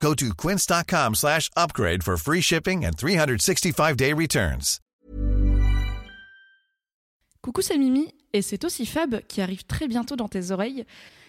Go to quince.com slash upgrade for free shipping and 365-day returns. Coucou, c'est Mimi, et c'est aussi Fab qui arrive très bientôt dans tes oreilles.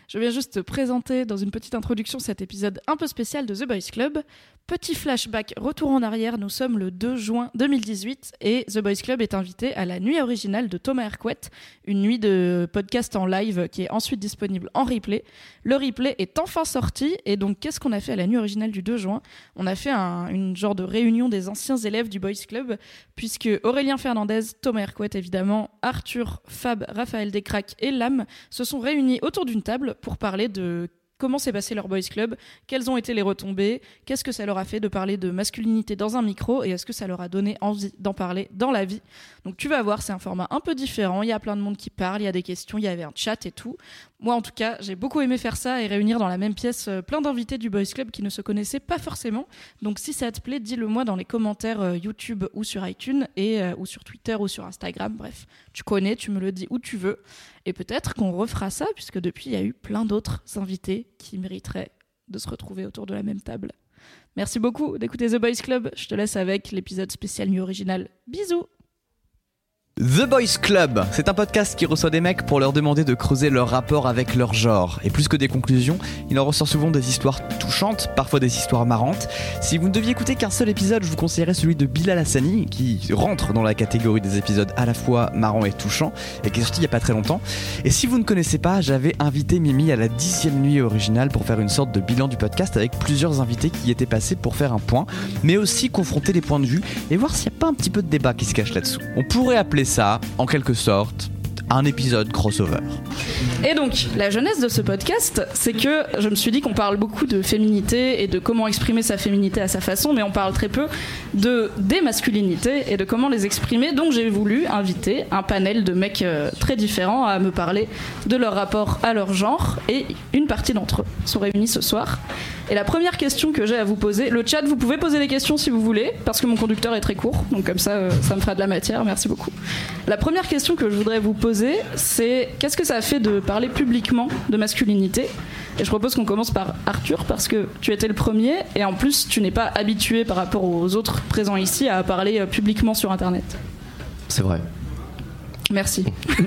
Je viens juste te présenter dans une petite introduction cet épisode un peu spécial de The Boys Club. Petit flashback, retour en arrière, nous sommes le 2 juin 2018 et The Boys Club est invité à la nuit originale de Thomas Hercouet, une nuit de podcast en live qui est ensuite disponible en replay. Le replay est enfin sorti et donc qu'est-ce qu'on a fait à la nuit originale du 2 juin? On a fait un, une genre de réunion des anciens élèves du Boys Club puisque Aurélien Fernandez, Thomas Hercouet évidemment, Arthur, Fab, Raphaël Descraques et Lam se sont réunis autour d'une table pour parler de comment s'est passé leur boys club, quelles ont été les retombées, qu'est-ce que ça leur a fait de parler de masculinité dans un micro et est-ce que ça leur a donné envie d'en parler dans la vie. Donc tu vas voir, c'est un format un peu différent, il y a plein de monde qui parle, il y a des questions, il y avait un chat et tout. Moi en tout cas, j'ai beaucoup aimé faire ça et réunir dans la même pièce euh, plein d'invités du boys club qui ne se connaissaient pas forcément. Donc si ça te plaît, dis-le moi dans les commentaires euh, YouTube ou sur iTunes et euh, ou sur Twitter ou sur Instagram. Bref, tu connais, tu me le dis où tu veux. Et peut-être qu'on refera ça, puisque depuis, il y a eu plein d'autres invités qui mériteraient de se retrouver autour de la même table. Merci beaucoup d'écouter The Boys Club. Je te laisse avec l'épisode spécial nu original. Bisous The Boys Club, c'est un podcast qui reçoit des mecs pour leur demander de creuser leur rapport avec leur genre. Et plus que des conclusions, il en ressort souvent des histoires touchantes, parfois des histoires marrantes. Si vous ne deviez écouter qu'un seul épisode, je vous conseillerais celui de Bilal Hassani, qui rentre dans la catégorie des épisodes à la fois marrants et touchants, et qui est sorti il n'y a pas très longtemps. Et si vous ne connaissez pas, j'avais invité Mimi à la dixième nuit originale pour faire une sorte de bilan du podcast avec plusieurs invités qui y étaient passés pour faire un point, mais aussi confronter les points de vue et voir s'il n'y a pas un petit peu de débat qui se cache là-dessous. On pourrait appeler ça, en quelque sorte, un épisode crossover. Et donc, la jeunesse de ce podcast, c'est que je me suis dit qu'on parle beaucoup de féminité et de comment exprimer sa féminité à sa façon, mais on parle très peu de des masculinités et de comment les exprimer. Donc, j'ai voulu inviter un panel de mecs euh, très différents à me parler de leur rapport à leur genre, et une partie d'entre eux sont réunis ce soir. Et la première question que j'ai à vous poser, le chat, vous pouvez poser des questions si vous voulez, parce que mon conducteur est très court, donc comme ça, euh, ça me fera de la matière. Merci beaucoup. La première question que je voudrais vous poser, c'est qu'est-ce que ça fait de parler publiquement de masculinité? Et je propose qu'on commence par Arthur, parce que tu étais le premier, et en plus, tu n'es pas habitué par rapport aux autres présents ici à parler euh, publiquement sur Internet. C'est vrai. Merci.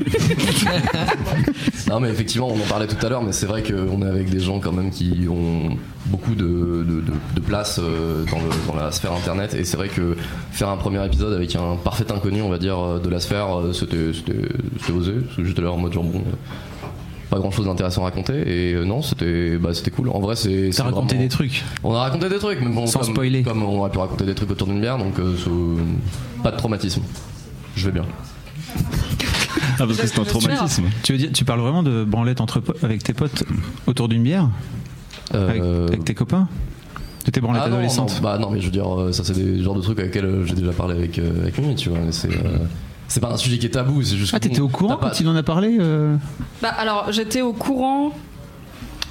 Non, mais effectivement, on en parlait tout à l'heure, mais c'est vrai qu'on est avec des gens quand même qui ont beaucoup de, de- de- de place euh, dans, le- dans la sphère internet. Et c'est vrai que faire un premier épisode avec un parfait inconnu, on va dire, euh, de la sphère, euh, c'était osé. Parce que j'étais là en mode genre, bon, pas grand chose d'intéressant à raconter. Et euh, non, c'était bah, c'était cool. En vrai, c'est. T'as raconté vraiment- des trucs. On a raconté des trucs, mais bon, Sans comme, spoiler. Comme on aurait pu raconter des trucs autour d'une bière, donc euh, pas de traumatisme. Je vais bien. Ah, parce que c'est un traumatisme. Tu veux dire, tu parles vraiment de branlette entre avec tes potes autour d'une bière avec, Euh, avec tes copains De tes branlettes Ah non, adolescentes non, bah non, mais je veux dire, euh, ça c'est des genres de trucs avec lesquels euh, j'ai déjà parlé avec, euh, avec Mimi, tu vois. mais C'est euh, c'est pas un sujet qui est tabou, c'est juste. Ah, que t'étais bon, au courant t'as pas- quand il en a parlé euh Bah alors j'étais au courant.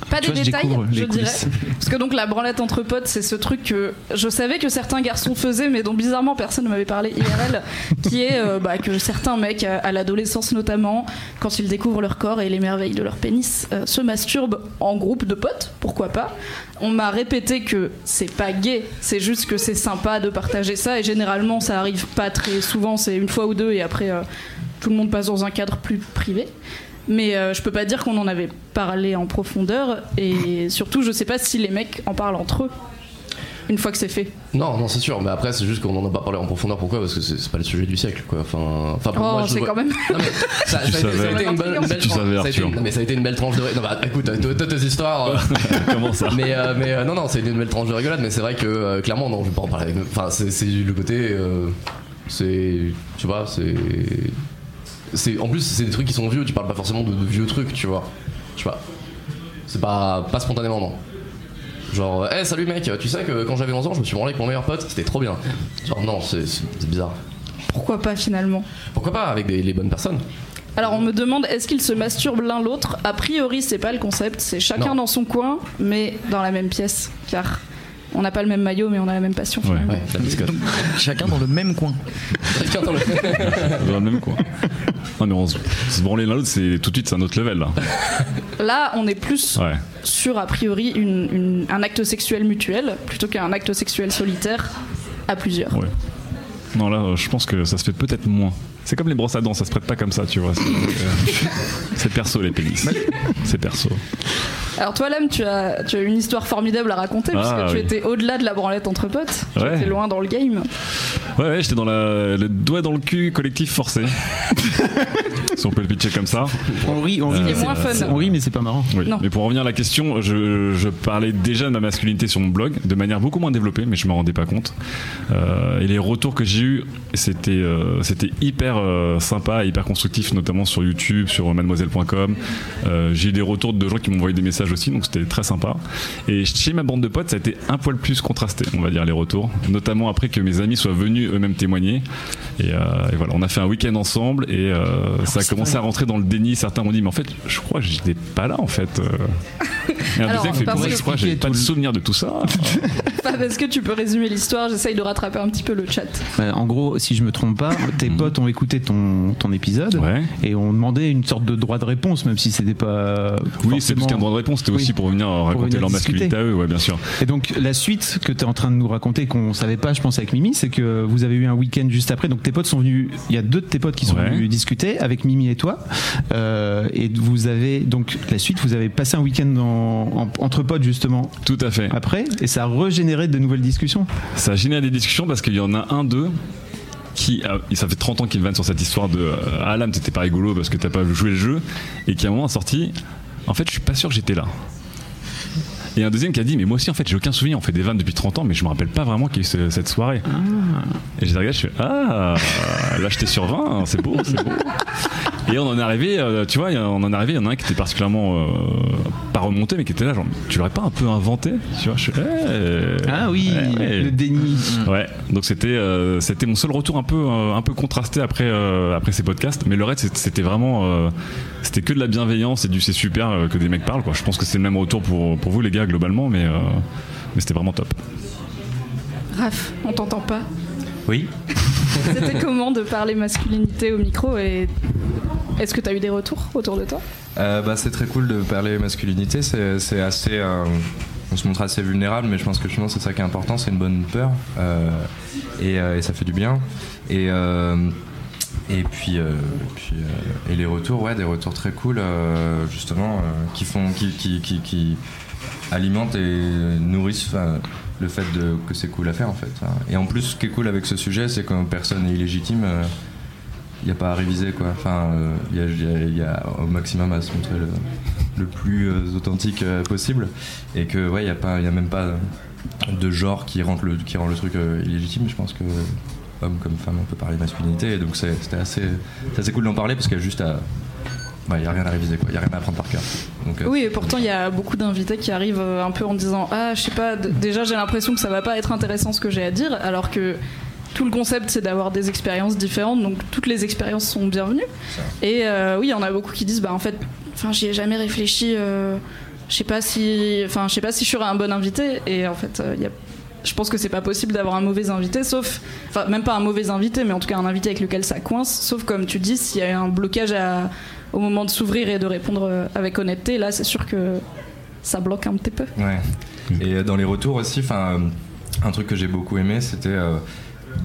Pas Tu des vois, détails, je dirais. Parce que donc la branlette entre potes, c'est ce truc que je savais que certains garçons faisaient, mais dont bizarrement personne ne m'avait parlé IRL, qui est euh, bah, que certains mecs, à, à l'adolescence notamment, quand ils découvrent leur corps et les merveilles de leur pénis, euh, se masturbent en groupe de potes, pourquoi pas. On m'a répété que c'est pas gay, c'est juste que c'est sympa de partager ça, et généralement ça arrive pas très souvent, c'est une fois ou deux, et après euh, tout le monde passe dans un cadre plus privé. Mais euh, je peux pas dire qu'on en avait parlé en profondeur et surtout je sais pas si les mecs en parlent entre eux une fois que c'est fait. Non, non, c'est sûr, mais après, c'est juste qu'on en a pas parlé en profondeur. Pourquoi? Parce que c'est c'est pas le sujet du siècle, quoi. Enfin, enfin pour Oh, moi, je c'est vois- quand même. Non, mais ça, Tu ça a été- ça a savais. été une belle Tu tranche- savais, ça a été- Arthur. non, mais ça a été une belle tranche de. Non, bah écoute, toi, toi, tes histoires. euh, Comment ça? Mais euh, mais euh, non, non, c'est une belle tranche de rigolade, mais c'est vrai que euh, clairement, non, je vais pas en parler. avec- Enfin, c'est c'est le côté. euh, c'est. Tu vois, c'est. C'est En plus, c'est des trucs qui sont vieux, tu parles pas forcément de, de vieux trucs, tu vois. Je sais pas. C'est pas, pas spontanément, non. Genre, hé salut mec, tu sais que quand j'avais 11 ans, je me suis branlé avec mon meilleur pote, c'était trop bien. Genre, non, c'est bizarre. Pourquoi pas finalement? Pourquoi pas avec les bonnes personnes alors on me demande est-ce qu'ils se masturbent l'un l'autre? A priori c'est pas le concept, c'est chacun dans son coin mais dans la même pièce car on n'a pas le même maillot, mais on a la même passion. Chacun dans le même coin. Chacun dans le, même coin. Non, mais on se, branler l'un l'autre, c'est tout de suite c'est un autre level là. Là, on est plus sur a priori un acte sexuel mutuel plutôt qu'un acte sexuel solitaire à plusieurs. Non, là, je pense que ça se fait peut-être moins. C'est comme les brosses à dents, ça se prête pas comme ça, tu vois. C'est perso les pénis. C'est perso. Alors toi, Lem, tu as, tu as une histoire formidable à raconter puisque ah, tu étais au-delà de la branlette entre potes. Tu étais loin dans le game. Ouais, ouais j'étais dans la, le doigt dans le cul collectif forcé. si on peut le pitcher comme ça. On rit, on rit, mais, moins fun. on rit mais c'est pas marrant. Mais pour revenir à la question, je, je, parlais déjà de ma masculinité sur mon blog de manière beaucoup moins développée, mais je me rendais pas compte. Euh, et les retours que j'ai eu, c'était euh, c'était hyper euh, sympa, hyper constructif, notamment sur YouTube, sur mademoiselle.com. j'ai eu des retours de gens qui m'ont envoyé des messages aussi, donc c'était très sympa. Et chez ma bande de potes, ça a été un poil plus contrasté, on va dire, les retours. Notamment après que mes amis soient venus eux-mêmes témoigner. Et, voilà, on a fait un week-end ensemble et ça a commencé à rentrer dans le déni. Certains m'ont dit, mais en fait, je crois que j'étais pas là en fait. Et un deuxième fait, je crois que j'avais pas de souvenir de tout ça. Est-ce que tu peux résumer l'histoire J'essaye de rattraper un petit peu le chat. en gros, si je me trompe pas, tes mhm. potes ont écouté ton, ton épisode et ont demandé une sorte de droit de réponse, même si c'était pas. Oui, c'est plus qu'un droit de réponse, c'était aussi pour venir raconter leur masculinité à eux, ouais, bien sûr. Et donc, la suite que tu es en train de nous raconter, qu'on savait pas, je pense, avec Mimi, c'est que vous avez eu un week-end juste après. Donc, tes potes sont venus. Il y a deux de tes potes qui sont venus discuter avec Mimi et toi. Euh, et vous avez donc la suite, vous avez passé un week-end entre potes justement. Tout à fait. Après, et ça a régénéré de nouvelles discussions. Ça a généré des discussions parce qu'il y en a un, deux qui, ça fait 30 ans qu'il vanne sur cette histoire de euh, Alam, c'était pas rigolo parce que t'as pas joué le jeu, et qui à un moment a sorti, en fait, je suis pas sûr que j'étais là. Et un deuxième qui a dit, mais moi aussi, en fait, j'ai aucun souvenir. On fait des vannes depuis 30 ans, mais je me rappelle pas vraiment qu'il y a eu cette soirée. Ah. Et j'ai regardé, je fais, ah, là, j'étais sur 20, c'est beau, c'est beau. Et on en est arrivé, euh, tu vois, on en est arrivé, il y en a un qui était particulièrement euh, pas remonté, mais qui était là, genre, tu l'aurais pas un peu inventé Tu vois, je eh, Ah oui, le déni. Ouais, donc c'était euh, c'était mon seul retour un peu, un peu contrasté après, après ces podcasts, mais le reste, c'était vraiment, c'était que de la bienveillance et du c'est super que des mecs parlent, quoi. Je pense que c'est le même retour pour, pour vous, les gars, globalement, mais, mais c'était vraiment top. Raph, on t'entend pas Oui. C'était comment de parler masculinité au micro et est-ce que tu as eu des retours autour de toi? Euh, bah, C'est très cool de parler masculinité. C'est assez. Euh, on se montre assez vulnérable, mais je pense que justement c'est ça qui est important, c'est une bonne peur. Euh, et, ça fait du bien. Et. et puis, puis et les retours, ouais, des retours très cool, justement, qui font, qui, qui, qui, alimentent et nourrissent le fait de, que c'est cool à faire en fait. Et en plus, ce qui est cool avec ce sujet, c'est que personne n'est illégitime il n'y a pas à réviser quoi. Enfin, il euh, y, a au maximum à se montrer le, plus euh, authentique euh, possible et que ouais, il y a a même pas de genre qui rend le qui rend le truc illégitime. Je pense que homme comme femme, on peut parler de masculinité. Et donc c'était assez, assez cool d'en parler parce qu'il y a juste à il n'y a rien à réviser, il n'y a rien à apprendre par cœur. oui, et pourtant, il y a beaucoup d'invités qui arrivent un peu en disant Ah, je sais pas, déjà j'ai l'impression que ça va pas être intéressant ce que j'ai à dire, alors que tout le concept, c'est d'avoir des expériences différentes, donc toutes les expériences sont bienvenues. Et euh, oui, il y en a beaucoup qui disent, bah en fait, j'y ai jamais réfléchi. Euh, je sais pas si, enfin, je sais pas si je serais un bon invité. Et en fait, euh, je pense que c'est pas possible d'avoir un mauvais invité, sauf, enfin, même pas un mauvais invité, mais en tout cas un invité avec lequel ça coince. Sauf comme tu dis, s'il y a un blocage au moment de s'ouvrir et de répondre avec honnêteté, là, c'est sûr que ça bloque un petit peu. Ouais. Et dans les retours aussi, enfin, un truc que j'ai beaucoup aimé, c'était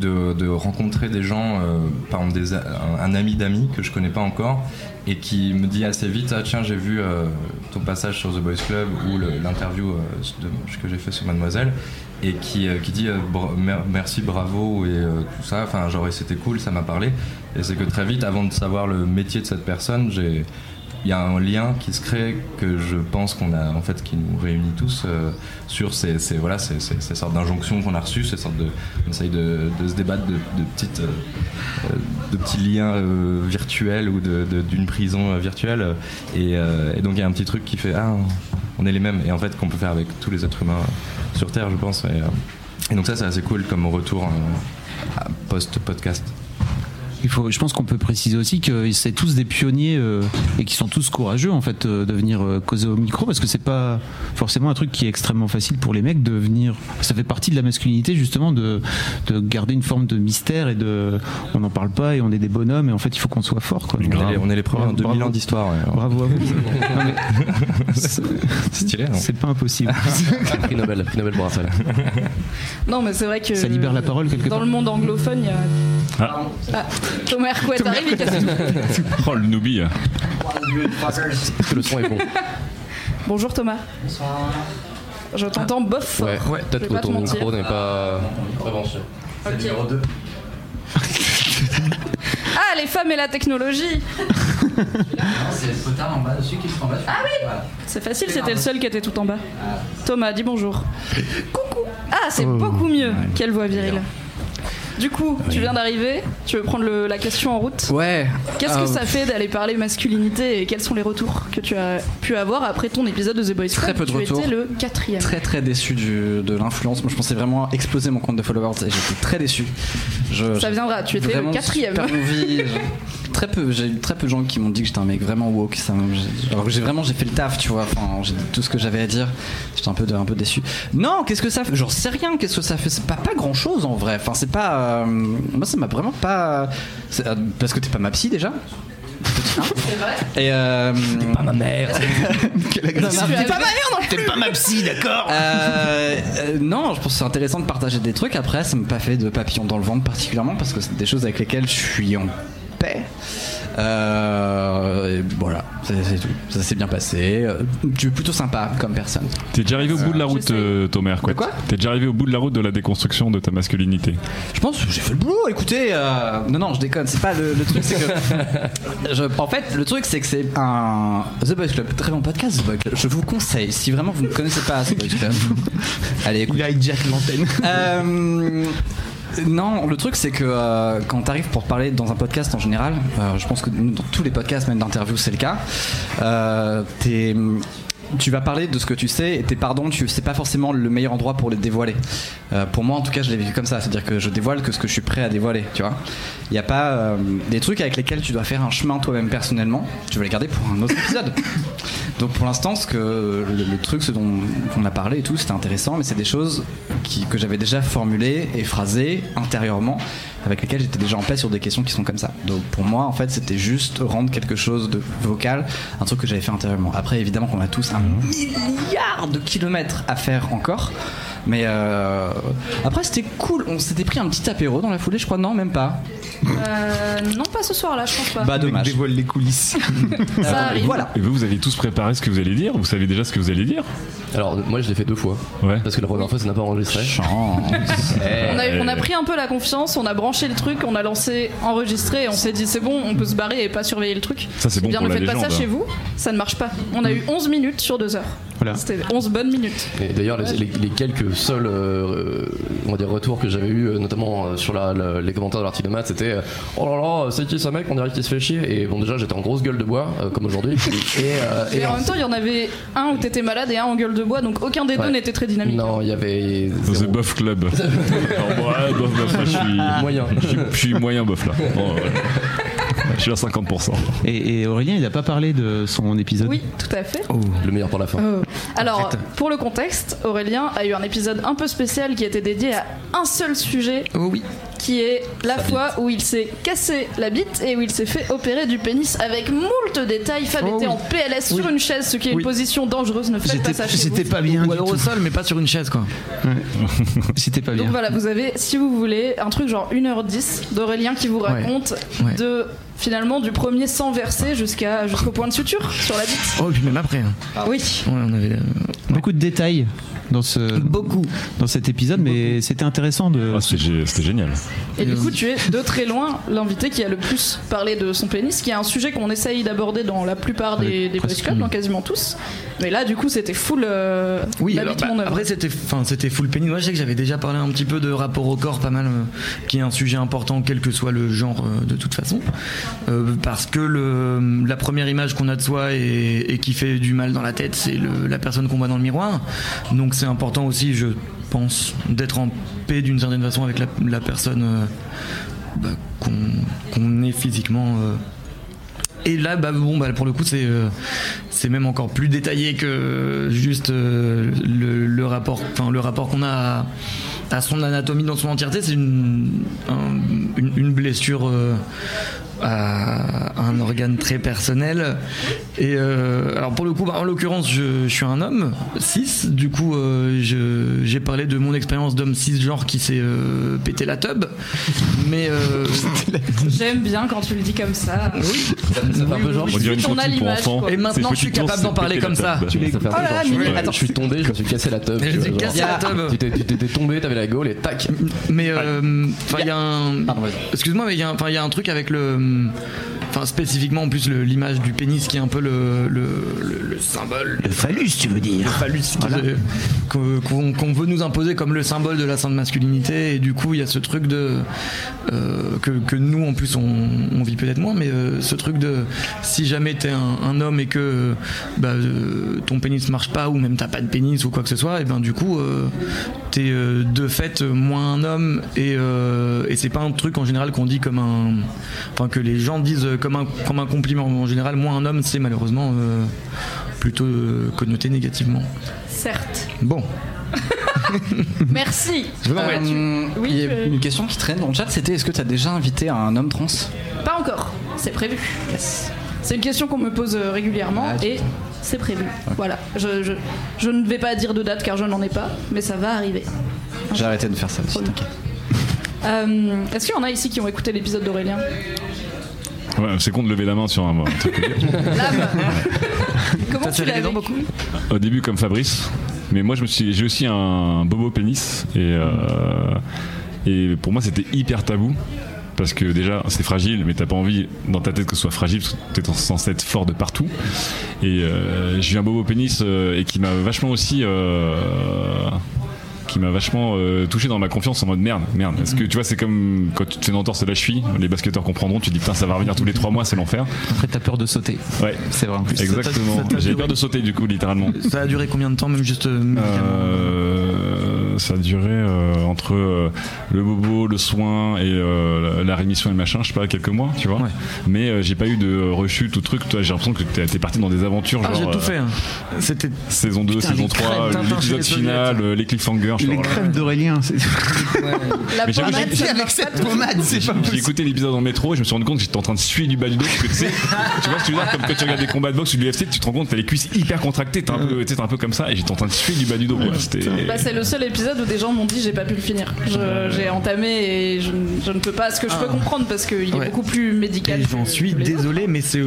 de, rencontrer des gens, euh, par exemple un, ami d'amis que je connais pas encore, et qui me dit assez vite Ah, tiens, j'ai vu euh, ton passage sur The Boys Club ou l'interview euh, que j'ai fait sur Mademoiselle, et qui, qui dit merci, bravo et tout ça. Enfin, genre, c'était cool, ça m'a parlé. Et c'est que très vite, avant de savoir le métier de cette personne, il y a un lien qui se crée que je pense qu'on a en fait qui nous réunit tous euh, sur ces, voilà ces, sortes d'injonctions qu'on a reçues ces sortes de on essaye de, se débattre de, petites euh, euh, de petits liens virtuels ou d'une prison virtuelle et, donc il y a un petit truc qui fait ah on est les mêmes et en fait qu'on peut faire avec tous les êtres humains sur terre je pense et, donc ça c'est assez cool comme retour post podcast Il faut, je pense qu'on peut préciser aussi que c'est tous des pionniers euh, et qui sont tous courageux en fait euh, de venir euh, causer au micro parce que c'est pas forcément un truc qui est extrêmement facile pour les mecs de venir. Ça fait partie de la masculinité justement de, de garder une forme de mystère et de on n'en parle pas et on est des bonhommes et en fait il faut qu'on soit fort quoi. On est, les, on est les premiers en 2000 ans d'histoire. ouais. Bravo à vous. C'est- Stylé, c'est pas impossible. Prix Nobel, prix Nobel pour Raphaël. Non, mais c'est vrai que. Ça libère la parole quelque Dans part. le monde anglophone, il y a. Ah. Ah, Thomas Hercouet arrive, il casse tout. Oh, le noobie. Le son est bon Bonjour Thomas. Je t'entends bof fort. Ouais, peut-être que ton mentir. micro n'est pas très branché. Ok. Ah, les femmes et la technologie C'est le potard en bas dessus qui se en bas. Ah oui C'est facile, c'était le seul qui était tout en bas. Thomas, dis bonjour. Coucou Ah, c'est beaucoup mieux Quelle voix virile. Du coup, tu viens d'arriver, tu veux prendre le- la question en route Ouais. Qu'est-ce que Euh, ça fait d'aller parler masculinité et quels sont les retours que tu as pu avoir après ton épisode de The Boys Club Très peu de Tu retours. étais le quatrième. Très très déçu du- de l'influence. Moi je pensais vraiment exploser mon compte de followers et j'étais très déçu. Je, Ça viendra, tu étais le quatrième. super envie. très peu, j'ai eu très peu de gens qui m'ont dit que j'étais un mec vraiment woke. Ça, me- alors que j'ai vraiment j'ai fait le taf, tu vois. Enfin, j'ai dit tout ce que j'avais à dire. J'étais un peu de- un peu déçu. Non, qu'est-ce que ça fait? J'en sais rien. Qu'est-ce que ça fait? C'est pas pas grand chose en vrai. Enfin, c'est pas. euh, moi ça m'a vraiment pas. euh, parce que t'es pas ma psy déjà. C'est vrai Et euh, pas ma mère. Quelle agression. Tu as- T'es pas ma psy, d'accord euh, euh, Non, je pense que c'est intéressant de partager des trucs. Après, ça m'a pas fait de papillon dans le ventre particulièrement parce que c'est des choses avec lesquelles je suis en paix. Euh, et voilà, c'est c'est tout. Ça s'est bien passé. Euh, Tu es plutôt sympa comme personne. T'es déjà arrivé au bout de la route, euh, Thomas quoi T'es déjà arrivé au bout de la route de la déconstruction de ta masculinité. Je pense que j'ai fait le boulot. Écoutez, euh, non, non, je déconne. C'est pas le, le truc, c'est que. je- en fait, le truc, c'est que c'est un The Boys Club, très bon podcast. The Boys Club. Je vous conseille, si vraiment vous ne connaissez pas The Boys Club, allez écoutez. Il hijack l'antenne. Non, le truc c'est que euh, quand t'arrives pour parler dans un podcast en général, euh, je pense que dans tous les podcasts, même d'interview, c'est le cas. euh, t'es- tu vas parler de ce que tu sais et tes pardons, tu c'est pas forcément le meilleur endroit pour les dévoiler. Pour moi, en tout cas, je l'ai vécu comme ça, c'est-à-dire que je dévoile que ce que je suis prêt à dévoiler, tu vois. Il n'y a pas des trucs avec lesquels tu dois faire un chemin toi-même personnellement. Tu vas les garder pour un autre épisode. Donc pour l'instant, ce que le, le truc, ce dont on a parlé et tout, c'était intéressant, mais c'est des choses qui, que j'avais déjà formulées et phrasées intérieurement, avec lesquelles j'étais déjà en paix sur des questions qui sont comme ça. Donc pour moi, en fait, c'était juste rendre quelque chose de vocal, un truc que j'avais fait intérieurement. Après, évidemment qu'on a tous un milliard de kilomètres à faire encore. Mais euh, après c'était cool, on s'était pris un petit apéro dans la foulée, je crois, non, même pas. Euh, non, pas ce soir-là, je pense pas. Bah dommage. dévoile les coulisses. ça Euh, arrive. Voilà. Et vous, vous avez tous préparé ce que vous allez dire Vous savez déjà ce que vous allez dire Alors, moi je l'ai fait deux fois. Ouais. Parce que la première fois, ça n'a pas enregistré. Chance. On a, on a pris un peu la confiance, on a branché le truc, on a lancé enregistré et on s'est dit c'est bon, on peut se barrer et pas surveiller le truc. Ça, c'est bon bien, pour ne la faites pas ça chez vous, ça ne marche pas. On a eu 11 minutes sur 2 heures. Voilà. C'était 11 bonnes minutes. Et d'ailleurs, les, les- les quelques seuls euh, on va dire, retours que j'avais eu, notamment euh, sur la- la- les commentaires de l'article de maths, c'était euh, Oh là là, c'est qui ce mec On dirait qu'il se fait chier. Et bon, déjà, j'étais en grosse gueule de bois, euh, comme aujourd'hui. Et, euh, Et, et en même temps, il y en avait un où t'étais malade et un en gueule de bois, donc aucun des deux n'était très dynamique. Non, il y avait. The. Buff Club. Alors, ouais, bof, bof, là, je suis Moyen. Je suis, je suis moyen bof là. Bon, ouais. Je suis à 50%. Et, et Aurélien, il n'a pas parlé de son épisode. Oui, tout à fait. Le meilleur pour la fin. Oh. Alors, pour le contexte, Aurélien a eu un épisode un peu spécial qui était dédié à un seul sujet, Oh oui. Qui est la fois où il s'est cassé la bite et où il s'est fait opérer du pénis avec moult détails. Fab Oh était oui. en PLS sur une chaise, ce qui est une position dangereuse. Ne faites pas ça chez vous. pas bien. Ou alors au sol, mais pas sur une chaise, quoi. J'étais pas Donc bien. voilà, vous avez, si vous voulez, un truc genre 1h10 d'Aurélien qui vous raconte Ouais. de finalement du premier sang versé jusqu'à jusqu'au point de suture sur la bite. Oh, et puis même après. hein. Oui. Ouais, on avait. euh, Beaucoup de détails dans ce Beaucoup. dans cet épisode, mais c'était intéressant de. Ah, c'était gé- c'était génial. Et du coup, tu es de très loin l'invité qui a le plus parlé de son pénis, qui est un sujet qu'on essaye d'aborder dans la plupart des, clubs, dans quasiment tous. Mais là, du coup, c'était full euh, Oui, alors, bah, après c'était, enfin c'était full pénis. Moi, je sais que j'avais déjà parlé un petit peu de rapport au corps, pas mal, euh, qui est un sujet important, quel que soit le genre euh, de toute façon, Euh, parce que le, la première image qu'on a de soi et, et qui fait du mal dans la tête, c'est la personne qu'on voit dans le miroir. Donc c'est important aussi, je pense, d'être en paix d'une certaine façon avec la, personne. euh, bah, qu'on qu'on physiquement. euh. Et là, bah, bon, bah, pour le coup, c'est euh, c'est même encore plus détaillé que juste le, rapport, le rapport qu'on a à, son anatomie dans son entièreté. C'est une, un- une, une blessure à un organe très personnel. Et euh, alors pour le coup, bah, en l'occurrence, je, je suis un homme, 6. Du coup, euh, je- j'ai parlé de mon expérience d'homme 6 genre qui s'est euh, pété la tub. Mais euh, J'aime bien quand tu le dis comme ça. Ça fait un peu genre. On dirait une a pour enfants. Et maintenant, C'est je suis capable d'en parler comme ça. Tu ça peu Oh je suis- attends. je suis tombé, je me suis cassé la tub. Elle tu s'est vois, cassée genre. la tub. Tu t'es- tu t'étais tombé, t'avais la gaule et tac. Mais euh, enfin, il y a un. Excuse-moi, mais il y, a un- enfin, il y a un truc avec le. 嗯。Enfin, spécifiquement en plus le- l'image du pénis qui est un peu le, le, le- le symbole. Le phallus, tu veux Le dire phallus euh, que- qu'on veut nous imposer comme le symbole de la sainte masculinité. Et du coup il y a ce truc de euh, que, que nous en plus on, on vit peut-être moins mais euh, ce truc de si jamais t'es un, un homme et que bah, euh, ton pénis marche pas ou même t'as pas de pénis ou quoi que ce soit et ben du coup t'es de fait moins un homme. Et, et c'est pas un truc en général qu'on dit comme un enfin que les gens disent comme un, comme un compliment en général moins un homme c'est malheureusement euh, plutôt euh, connoté négativement Certes. bon Merci. Euh, Oui, il y a tu- une question qui traîne dans le chat, c'était est-ce que tu as déjà invité un homme trans? Pas encore. C'est prévu. C'est une question qu'on me pose régulièrement Ah, et c'est prévu. Voilà. Je, je, je ne vais pas dire de date car je n'en ai pas, mais ça va arriver. J'ai arrêté de faire ça aussi, t'inquiète. Euh, Est-ce qu'il y en a ici qui ont écouté l'épisode d'Aurélien? Ouais, c'est con de lever la main sur un, un truc. L'âme Comment tu l'as vécu Au début comme Fabrice, mais moi je me suis, j'ai aussi un bobo pénis et euh, et pour moi c'était hyper tabou. Parce que déjà c'est fragile, mais t'as pas envie dans ta tête que ce soit fragile, parce que t'es censé être fort de partout. Et euh, j'ai eu un bobo pénis euh, et qui m'a vachement aussi euh, qui m'a vachement euh, touché dans ma confiance en mode merde, merde. Parce que tu vois, c'est comme quand tu te fais une entorse de la cheville, les basketteurs comprendront, tu dis putain, ça va revenir tous les trois mois, c'est l'enfer. Après, t'as peur de sauter. Ouais, C'est vrai exactement. J'ai peur de sauter du coup, littéralement. Ça a duré combien de temps, même juste Euh, ça a duré euh, entre euh, le bobo, le soin et euh, la, la rémission et le machin, je sais pas, quelques mois, tu vois. Ouais. Mais euh, j'ai pas eu de rechute ou truc. Toi, j'ai l'impression que t'es t'es parti dans des aventures, Ah, genre j'ai tout fait. hein. C'était. saison 2, Putain, saison les 3, crèmes, Tintin chez l'épisode les final, euh, les cliffhangers. Les crèmes d'Aurélien, c'est. La Mais j'avoue, pommade, j'ai- pas tout. pommade, c'est pas J'ai écouté l'épisode le métro et je me suis rendu compte que j'étais en train de suer du bas du dos parce que tu sais, tu vois ce que je veux dire, comme quand tu regardes des combats de boxe ou de l'UFC, tu te rends compte que t'as les cuisses hyper contractées, t'es un peu, tu t'es un peu comme ça et j'étais en train de suer du bas du dos. quoi. C'était. Bah, c'est le seul épisode où des gens m'ont dit j'ai pas pu le finir. J'ai entamé et je, ne- je ne peux pas. Ce que je peux comprendre parce qu'il est beaucoup plus médical. Et j'en suis désolé, mais c'est.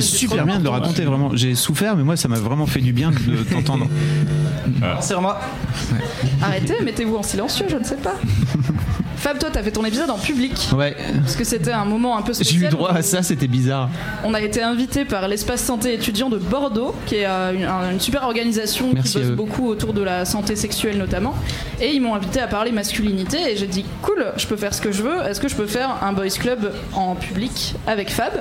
super bien de le raconter, vraiment. J'ai souffert, mais moi, ça m'a vraiment fait du bien de t'entendre. C'est moi. Arrêtez, mettez-vous en silencieux, je ne sais pas. Fab, toi, t'as fait ton épisode en public Ouais, parce que c'était un moment un peu j'ai spécial. eu droit à ça, c'était bizarre. On a été invité par l'espace santé étudiant de Bordeaux, qui est euh, une, un- une super organisation Merci qui bosse beaucoup autour de la santé sexuelle notamment. Et ils m'ont invité à parler masculinité et j'ai dit cool, je peux faire ce que je veux. Est-ce que je peux faire un boys club en public avec Fab?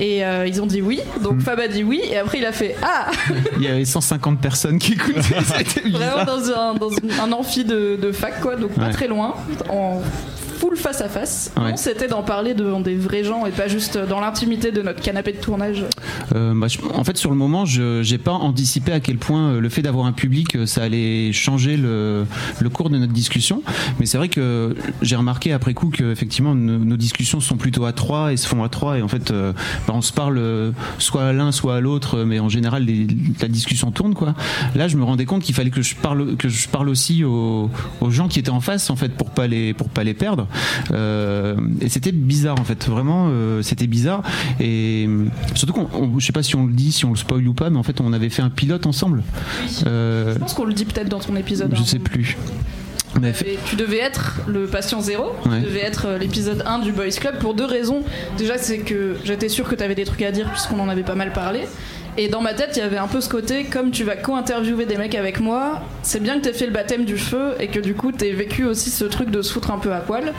Et euh, ils ont dit oui. Donc Hmm. Fab a dit oui. Et après il a fait ah! Il y avait 150 personnes qui écoutaient, c'était vraiment dans un, dans un amphi de, de fac quoi, donc pas très loin, en full face à face. Ouais. C'était d'en parler devant des vrais gens et pas juste dans l'intimité de notre canapé de tournage. Euh, bah, je- en fait, sur le moment, je j'ai pas anticipé à quel point euh, le fait d'avoir un public, euh, ça allait changer le, le cours de notre discussion. Mais c'est vrai que j'ai remarqué après coup que effectivement nos, nos discussions sont plutôt à trois et se font à trois. Et en fait, euh, bah, on se parle soit à l'un, soit à l'autre, mais en général, les- la discussion tourne quoi. Là, je me rendais compte qu'il fallait que je parle que je parle aussi aux, aux gens qui étaient en face en fait pour pas les pour pas les perdre. Euh, et c'était bizarre en fait, vraiment, euh, c'était bizarre. Et surtout qu'on, on- je sais pas si on le dit, si on le spoil ou pas, mais en fait, on avait fait un pilote ensemble. Euh, Je pense qu'on le dit peut-être dans ton épisode. je hein. sais plus. Fait- Et tu devais être le patient zéro, Ouais. tu devais être l'épisode 1 du Boys Club pour deux raisons. Déjà, c'est que j'étais sûr que tu avais des trucs à dire puisqu'on en avait pas mal parlé. Et dans ma tête, il y avait un peu ce côté, comme tu vas co-interviewer des mecs avec moi, c'est bien que t'aies fait le baptême du feu et que du coup t'aies vécu aussi ce truc de se foutre un peu à poil.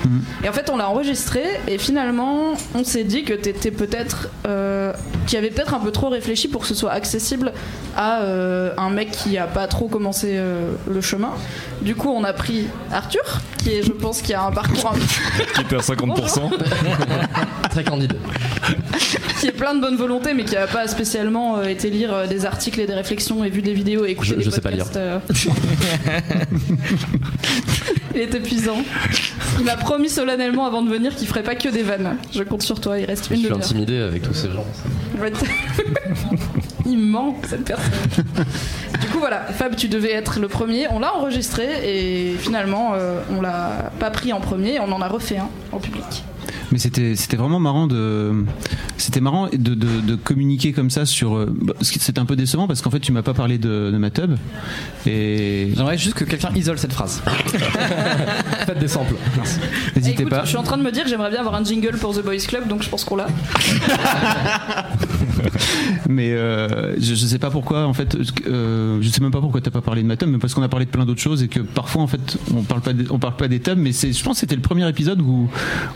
Et en fait, on l'a enregistré et finalement, on s'est dit que t'étais peut-être. Euh, qu'il y avait peut-être un peu trop réfléchi pour que ce soit accessible à euh, un mec qui a pas trop commencé euh, le chemin. Du coup, on a pris Arthur, qui est, je pense, qui a un parcours un Qui était à 50%. très candide. qui est plein de bonne volonté, mais qui n'a pas spécialement euh, été lire euh, des articles et des réflexions et vu des vidéos et écouter Je- des je sais pas podcasts. il est épuisant. Il m'a promis solennellement avant de venir qu'il ferait pas que des vannes. Je compte sur toi, il reste Je une suis demi-heure. intimidé avec tous ces gens. Il ment, cette personne. Du coup, voilà, Fab, tu devais être le premier. On l'a enregistré et finalement, euh, on l'a pas pris en premier. On en a refait un en public. Mais c'était c'était vraiment marrant de c'était marrant de, de, de communiquer comme ça sur euh, bah, ce qui- c'était un peu décevant parce qu'en fait tu m'as pas parlé de, de ma tub et J'aimerais juste que quelqu'un isole cette phrase. Faites des samples. n'hésitez pas je suis en train de me dire que j'aimerais bien avoir un jingle pour The Boys Club, donc je pense qu'on l'a. mais euh, je, je sais pas pourquoi en fait euh, je sais même pas pourquoi t'as pas parlé de ma tub mais parce qu'on a parlé de plein d'autres choses et que parfois en fait on parle pas on parle pas des tubs mais c'est je pense que c'était le premier épisode où,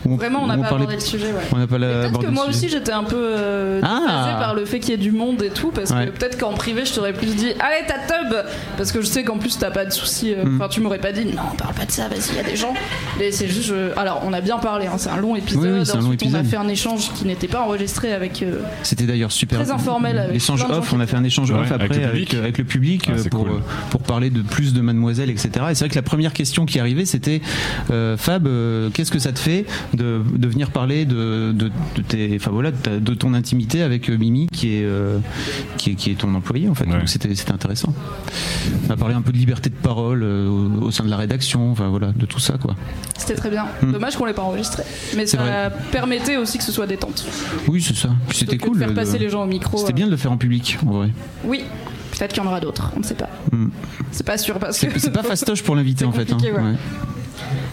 où Vraiment, on n'a pas abordé le sujet. Ouais. on n'a pas Peut-être que moi aussi j'étais un peu euh, Ah. par le fait qu'il y ait du monde et tout, parce Ouais. que peut-être qu'en privé je t'aurais plus dit Allez ta tub Parce que je sais qu'en plus t'as pas de soucis. euh, Mm. Enfin, tu m'aurais pas dit Non, parle pas de ça, vas-y, il y a des gens. Mais c'est juste. je- Alors, on a bien parlé, hein, c'est un long épisode. Oui, un long Ensuite, on a épisode. fait un échange qui n'était pas enregistré avec. C'était d'ailleurs super. Très informel L'échange off, on a fait un échange Ouais, off avec après le avec, public. avec le public Ah, euh, pour, cool. euh, pour parler de plus de Mademoiselle, etc. Et c'est vrai que la première question qui arrivait, c'était euh, Fab, euh, qu'est-ce que ça te fait de, de venir parler de, de, de tes, enfin voilà, de, ta- de ton intimité avec Mimi, qui est, euh, qui est, qui est ton employé en fait. Ouais. Donc c'était c'était intéressant. On a parlé un peu de liberté de parole euh, au, au sein de la rédaction, enfin voilà, de tout ça quoi. C'était très bien. Mm. Dommage qu'on l'ait pas enregistré. Mais C'est ça permettait aussi que ce soit détente. Oui, c'est ça. C'était cool. de faire de- passer les gens au micro. C'était euh, bien de le faire en public, en vrai. Oui, peut-être qu'il y en aura d'autres, on ne sait pas. Mm. C'est pas sûr parce que. C'est pas fastoche pour l'invité C'est en fait. hein. compliqué, ouais. Ouais.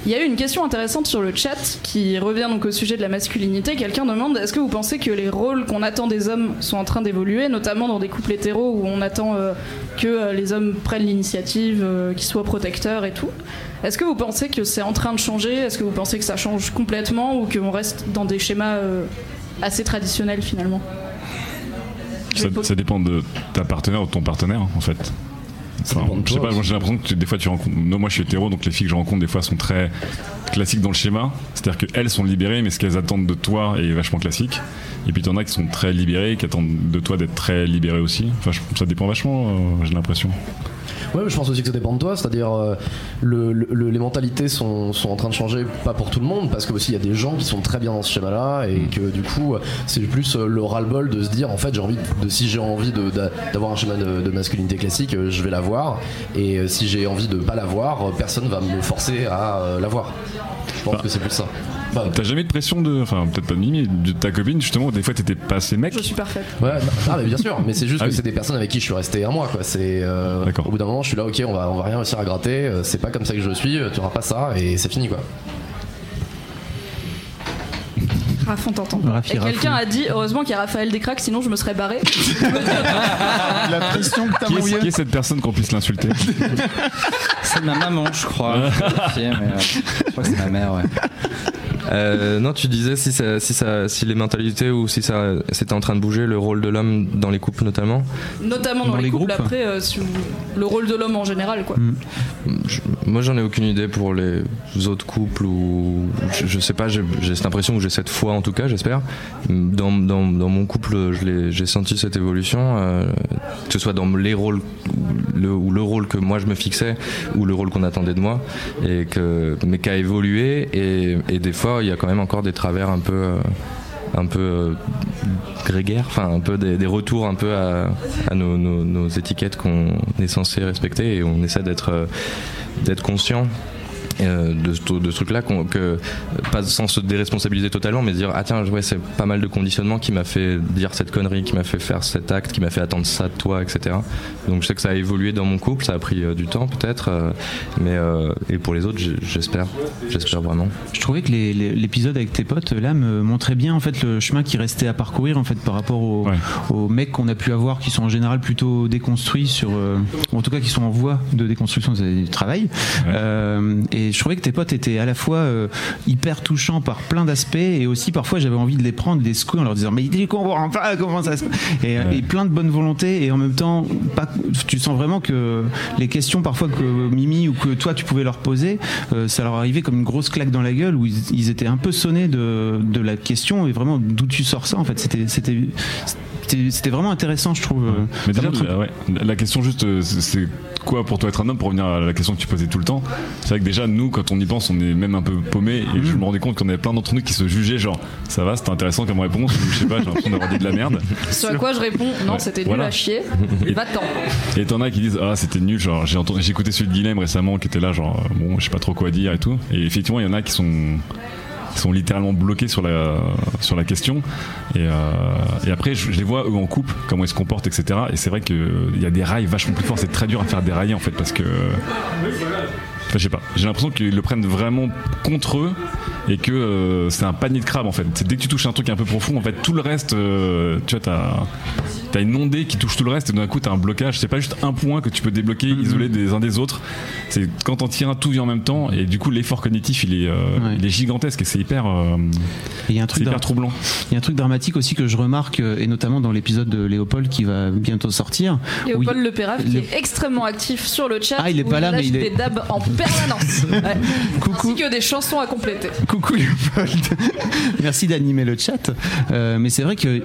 Il y a eu une question intéressante sur le chat qui revient donc au sujet de la masculinité. Quelqu'un demande est-ce que vous pensez que les rôles qu'on attend des hommes sont en train d'évoluer, notamment dans des couples hétéros où on attend euh, que euh, les hommes prennent l'initiative, euh, qu'ils soient protecteurs et tout? Est-ce que vous pensez que c'est en train de changer? Est-ce que vous pensez que ça change complètement ou qu'on reste dans des schémas assez traditionnels finalement? Ça, dépend de ta partenaire ou de ton partenaire en fait. Enfin, je sais pas, j'ai l'impression que tu- des fois tu rencontres. Non, moi je suis hétéro, donc les filles que je rencontre des fois sont très classiques dans le schéma. C'est-à-dire qu'elles sont libérées, mais ce qu'elles attendent de toi est vachement classique. Et puis t'en as qui sont très libérées, qui attendent de toi d'être très libéré aussi. Enfin, je- ça dépend vachement, euh, j'ai l'impression. Ouais, mais je pense aussi que ça dépend de toi, c'est-à-dire euh, le, le- les mentalités sont, sont en train de changer, pas pour tout le monde, parce que aussi il y a des gens qui sont très bien dans ce schéma-là et que du coup c'est plus euh, le ras-le-bol de se dire en fait j'ai envie de si j'ai envie d'avoir un schéma de, de masculinité classique, euh, je vais l'avoir et si j'ai envie de pas l'avoir, personne va me forcer à l'avoir. Je pense Bah. que c'est plus ça. Bah, T'as jamais de pression de. Enfin, peut-être pas de Mimi, de ta copine justement, des fois t'étais pas assez mec Je suis parfaite. Ouais, non, ah, mais bien sûr, mais c'est juste Ah que oui. c'est des personnes avec qui je suis resté un mois, quoi. C'est euh, D'accord. au bout d'un moment, je suis là, ok, on va, on va rien réussir à gratter. euh, C'est pas comme ça que je suis. euh, Tu auras pas ça et c'est fini, quoi. Raph, on t'entend. Et quelqu'un a dit heureusement qu'il y a Raphaël Descraques, sinon je me serais barré. La pression que t'as qui est, qui est cette personne qu'on puisse l'insulter? C'est ma maman, je crois. Je vais vérifier, mais, euh, je crois que c'est ma mère, ouais. Euh, non, tu disais si, ça, si, ça, si les mentalités ou si ça c'était en train de bouger, le rôle de l'homme dans les couples notamment. Notamment dans, Dans les, les couples, groupes. après, euh, si vous- le rôle de l'homme en général, quoi. Je- moi, j'en ai aucune idée pour les autres couples ou je, je sais pas. J'ai cette impression que j'ai cette foi en tout cas, j'espère. Dans, dans, dans mon couple, je l'ai- j'ai senti cette évolution, euh, que ce soit dans les rôles le, ou le rôle que moi je me fixais ou le rôle qu'on attendait de moi, et que mais qui a évolué et, et des fois il y a quand même encore des travers un peu. euh, un peu euh, un peu des, retours un peu à, nos étiquettes qu'on est censé respecter et on essaie d'être euh, d'être conscient euh, de, ce- de ce truc-là, que pas sans se déresponsabiliser totalement, mais dire ah tiens ouais c'est pas mal de conditionnement qui m'a fait dire cette connerie, qui m'a fait faire cet acte, qui m'a fait attendre ça de toi, etc. Donc je sais que ça a évolué dans mon couple, ça a pris euh, du temps peut-être, euh, mais euh, et pour les autres j'espère, j'espère vraiment. Je trouvais que l'épisode avec tes potes là me montrait bien en fait le chemin qui restait à parcourir en fait par rapport aux, Ouais. aux mecs qu'on a pu avoir qui sont en général plutôt déconstruits sur, euh, ou en tout cas qui sont en voie de déconstruction du travail. Euh, et et je trouvais que tes potes étaient à la fois euh, hyper touchants par plein d'aspects et aussi parfois j'avais envie de les prendre, des secouer en leur disant mais il comprend pas comment ça se et, et plein de bonne volonté et en même temps pas, tu sens vraiment que les questions parfois que Mimi ou que toi tu pouvais leur poser, euh, ça leur arrivait comme une grosse claque dans la gueule où ils, ils étaient un peu sonnés de, de la question et vraiment d'où tu sors ça en fait? C'était c'était c'était vraiment intéressant je trouve Mais Ça déjà, la, ouais, la question juste, euh, c'est quoi pour toi être un homme Pour revenir à la question que tu posais tout le temps, c'est vrai que déjà, nous, quand on y pense, on est même un peu paumé. Et je me rendais compte qu'on avait plein d'entre nous qui se jugeaient, genre, ça va, c'était intéressant comme réponse, ou je sais pas, j'ai l'impression d'avoir dit de la merde. Ce à quoi je réponds non, Ouais, c'était nul voilà. à chier. Va-t'en. Et t'en as qui disent, ah, c'était nul, genre, j'ai entendu- j'ai écouté celui de Guilhem récemment qui était là, genre, euh, bon, je sais pas trop quoi dire et tout. Et effectivement, il y en a qui sont qui sont littéralement bloqués sur la question. Et, euh, après je, les vois eux en couple comment ils se comportent etc et c'est vrai qu'il y a des rails vachement plus forts. C'est très dur à faire dérailler en fait parce que Enfin, je sais pas. J'ai l'impression qu'ils le prennent vraiment contre eux et que euh, c'est un panier de crabes en fait. C'est dès que tu touches un truc un peu profond, en fait, tout le reste, euh, tu vois, t'as as une ondée qui touche tout le reste et d'un coup t'as un blocage. C'est pas juste un point que tu peux débloquer, isolé des uns des autres. C'est quand t'en tires un, tout vient en même temps et du coup l'effort cognitif il est, euh, Ouais. il est gigantesque et c'est hyper, euh, Et il y a un c'est truc hyper troublant. il y a un truc dramatique aussi que je remarque et notamment dans l'épisode de Léopold qui va bientôt sortir où il- Léopold Le Pérave qui est extrêmement actif sur le chat. Ah, il est où pas là, mais il est- des dabs en permanence. Ouais. Coucou. Ainsi que des chansons à compléter. Coucou Léopold. Merci d'animer le chat. Euh, mais c'est vrai que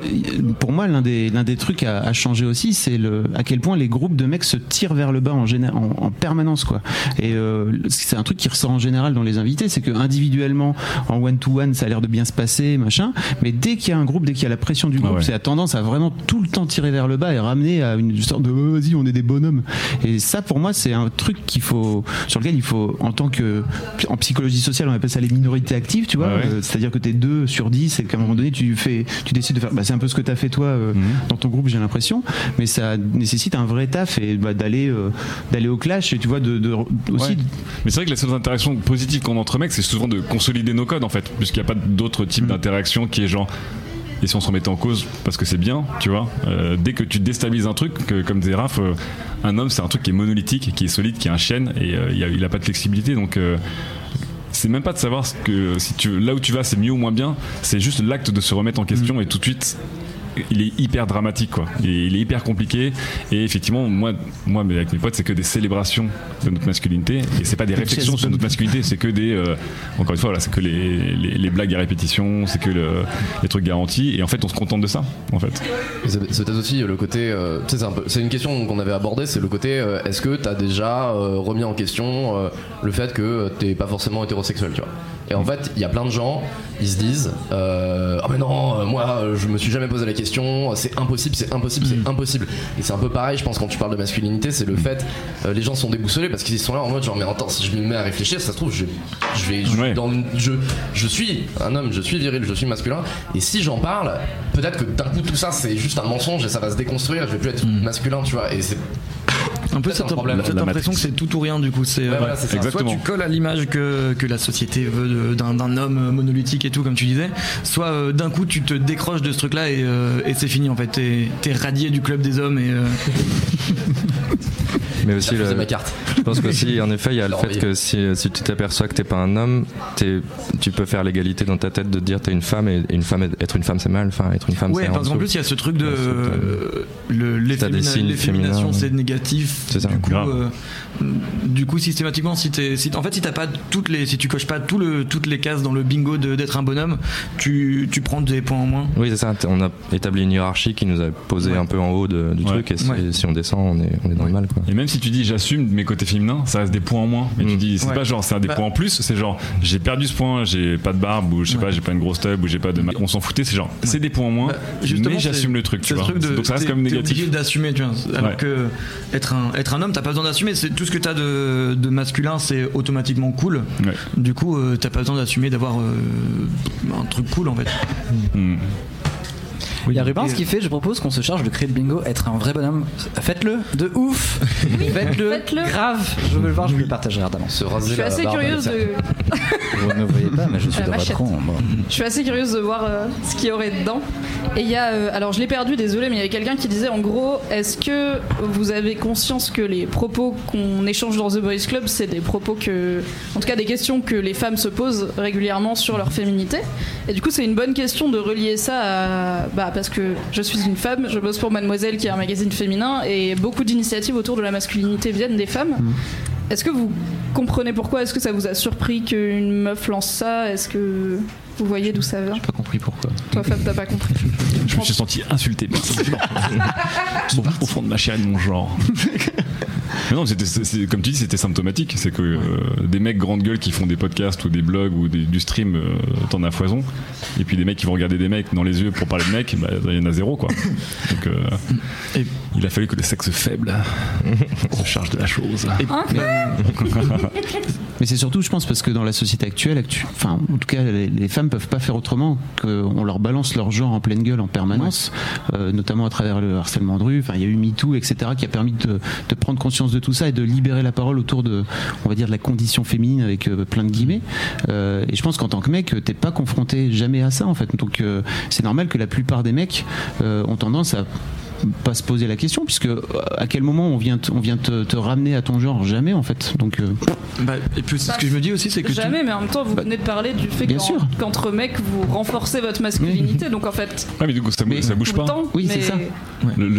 pour moi, l'un des, l'un des trucs à, à changer aussi, c'est le, à quel point les groupes de mecs se tirent vers le bas en, géné- en, en permanence. Quoi. Et euh, c'est un truc qui ressort en général dans les invités, c'est que individuellement, en one-to-one, ça a l'air de bien se passer, machin. Mais dès qu'il y a un groupe, dès qu'il y a la pression du groupe, ouais. c'est a tendance à vraiment tout le temps tirer vers le bas et ramener à une sorte de oh, vas-y, on est des bonhommes. Et ça, pour moi, c'est un truc qu'il faut, sur lequel il faut, en tant que, en psychologie sociale, on appelle ça les minorités tu vois. Ouais, ouais. Euh, C'est-à-dire que t'es 2 sur 10 et qu'à un moment donné, tu fais, tu décides de faire, bah, c'est un peu ce que t'as fait toi euh, Mhm. dans ton groupe, j'ai l'impression. Mais ça nécessite un vrai taf et bah, d'aller, euh, d'aller au clash et tu vois, de, de- aussi. Ouais. Mais c'est vrai que les seules interactions positives qu'on a entre mecs, c'est souvent de consolider nos codes en fait, puisqu'il n'y a pas d'autre type Mm. d'interaction qui est genre. Et si on se remettait en cause parce que c'est bien, tu vois, euh, dès que tu déstabilises un truc, que, comme disait Raph, euh, un homme c'est un truc qui est monolithique, qui est solide, qui est un chêne et euh, il a- il a pas de flexibilité donc. C'est même pas de savoir ce que si tu là où tu vas c'est mieux ou moins bien. C'est juste l'acte de se remettre en question et tout de suite il est hyper dramatique quoi. Il est, il est hyper compliqué. Et effectivement moi moi mais avec mes potes c'est que des célébrations de notre masculinité. Et c'est pas des réflexions sur notre masculinité. C'est que des euh, encore une fois voilà c'est que les, les, les blagues à répétition. C'est que le- les trucs garantis. Et en fait on se contente de ça en fait. C'est peut-être aussi le côté. euh, tu c'est un peu- c'est une question qu'on avait abordée, c'est le côté euh, est-ce que t'as déjà euh, remis en question euh, le fait que euh, t'es pas forcément hétérosexuel, tu vois? Et en fait, il y a plein de gens, ils se disent euh, ah mais non, euh, moi euh, je me suis jamais posé la question, c'est impossible, c'est impossible, c'est impossible. Et c'est un peu pareil, je pense, quand tu parles de masculinité, c'est le fait, euh, les gens sont déboussolés parce qu'ils sont là en mode genre mais attends, si je me mets à réfléchir, ça se trouve, je, je vais, je, Ouais. dans une- je, je suis un homme, je suis viril, je suis masculin, et si j'en parle, peut-être que d'un coup tout ça c'est juste un mensonge et ça va se déconstruire, je vais plus être masculin, tu vois, et c'est Un peu C'est cette, un problème. cette La impression que c'est tout ou rien du coup. C'est, Ouais, euh, voilà. Soit tu colles à l'image que, que la société veut d'un, d'un homme monolithique et tout, comme tu disais, soit euh, d'un coup tu te décroches de ce truc-là et, euh, et c'est fini en fait. T'es, t'es radié du club des hommes et. euh, Mais aussi, le- ma carte. je pense qu'aussi, en effet, il y a le fait que si, si tu t'aperçois que t'es pas un homme, t'es- tu peux faire l'égalité dans ta tête de dire t'es une femme et, une femme être une femme c'est mal, enfin être une femme Ouais, c'est en parce qu'en plus il y a ce truc de Ouais, euh, l'effémination c'est négatif. C'est ça. Du coup, euh, du coup systématiquement si t'es, si, en fait si t'as pas toutes les, si tu coches pas tout le, toutes les cases dans le bingo d'être un bonhomme, tu, tu prends des points en moins. Oui, c'est ça. On a établi une hiérarchie qui nous a posé un peu en haut de- du Ouais. truc, et si, Ouais. si on descend, on est, on est dans le mal, quoi. Et même si tu dis j'assume mes côtés féminins, ça reste des points en moins. Mais tu Mm. dis c'est Ouais. pas genre c'est un des Bah- points en plus, c'est genre j'ai perdu ce point, j'ai pas de barbe ou je sais pas, j'ai pas une grosse tub ou j'ai pas de. On s'en foutait, c'est genre c'est des points en moins. Bah, mais j'assume le truc, tu c'est vois. truc de- Donc ça reste comme négatif. obligé d'assumer, tu vois. Alors Ouais. que être un, être un homme, t'as pas besoin d'assumer. C'est tout ce que t'as de, de masculin, c'est automatiquement cool. Ouais. Du coup, euh, t'as pas besoin d'assumer d'avoir euh, un truc cool en fait. Mm. Il y a Rubens qui fait, je propose qu'on se charge de créer le bingo, être un vrai bonhomme. Faites-le, de ouf Faites-le, faites-le. grave Je veux le voir, je vous le partagerai ardemment. Se Je suis la assez barbe curieuse de. Vous ne voyez pas, mais je suis La le machette. patron. moi. Je suis assez curieuse de voir euh, ce qu'il y aurait dedans. Et il y a, euh, alors je l'ai perdu, désolé, mais il y avait quelqu'un qui disait en gros, est-ce que vous avez conscience que les propos qu'on échange dans The Boys Club, c'est des propos que, en tout cas des questions que les femmes se posent régulièrement sur leur féminité? Et du coup, c'est une bonne question de relier ça à, bah, parce que je suis une femme, je bosse pour Mademoiselle, qui est un magazine féminin, et beaucoup d'initiatives autour de la masculinité viennent des femmes. Est-ce que vous comprenez pourquoi? Est-ce que ça vous a surpris qu'une meuf lance ça? Est-ce que vous voyez d'où ça vient? J'ai pas compris pourquoi. Toi, Fab, t'as pas compris. Je me suis senti insulté par ce genre. au, au fond de ma chair et de mon genre. Mais non, c'était- comme tu dis, c'était symptomatique. C'est que euh, des mecs grande gueule qui font des podcasts ou des blogs ou des- du stream, euh, t'en as foison. Et puis des mecs qui vont regarder des mecs dans les yeux pour parler de mecs, bah, il y en a zéro quoi. Donc euh, il a fallu que le sexe faible se charge de la chose. Hein Mais c'est surtout, je pense, parce que dans la société actuelle, actu- enfin, en tout cas, les, les femmes peuvent pas faire autrement qu'on leur balance leur genre en pleine gueule en permanence, euh, notamment à travers le harcèlement de rue. Enfin, il y a eu MeToo, etc., qui a permis de, de prendre conscience de tout ça et de libérer la parole autour de, on va dire, de la condition féminine avec euh, plein de guillemets. Euh, et je pense qu'en tant que mec, t'es pas confronté jamais à ça, en fait. Donc, euh, c'est normal que la plupart des mecs euh, ont tendance à pas se poser la question puisque à quel moment on vient te, on vient te, te ramener à ton genre? Jamais en fait donc euh, Bah, et puis ce que je me dis aussi, c'est que Jamais, mais en même temps, vous venez de parler du fait qu'entre mecs, vous renforcez votre masculinité. Donc en fait, Ouais, mais du coup, ça, Mais- ça bouge pas. temps. Oui, c'est ça. Le- le-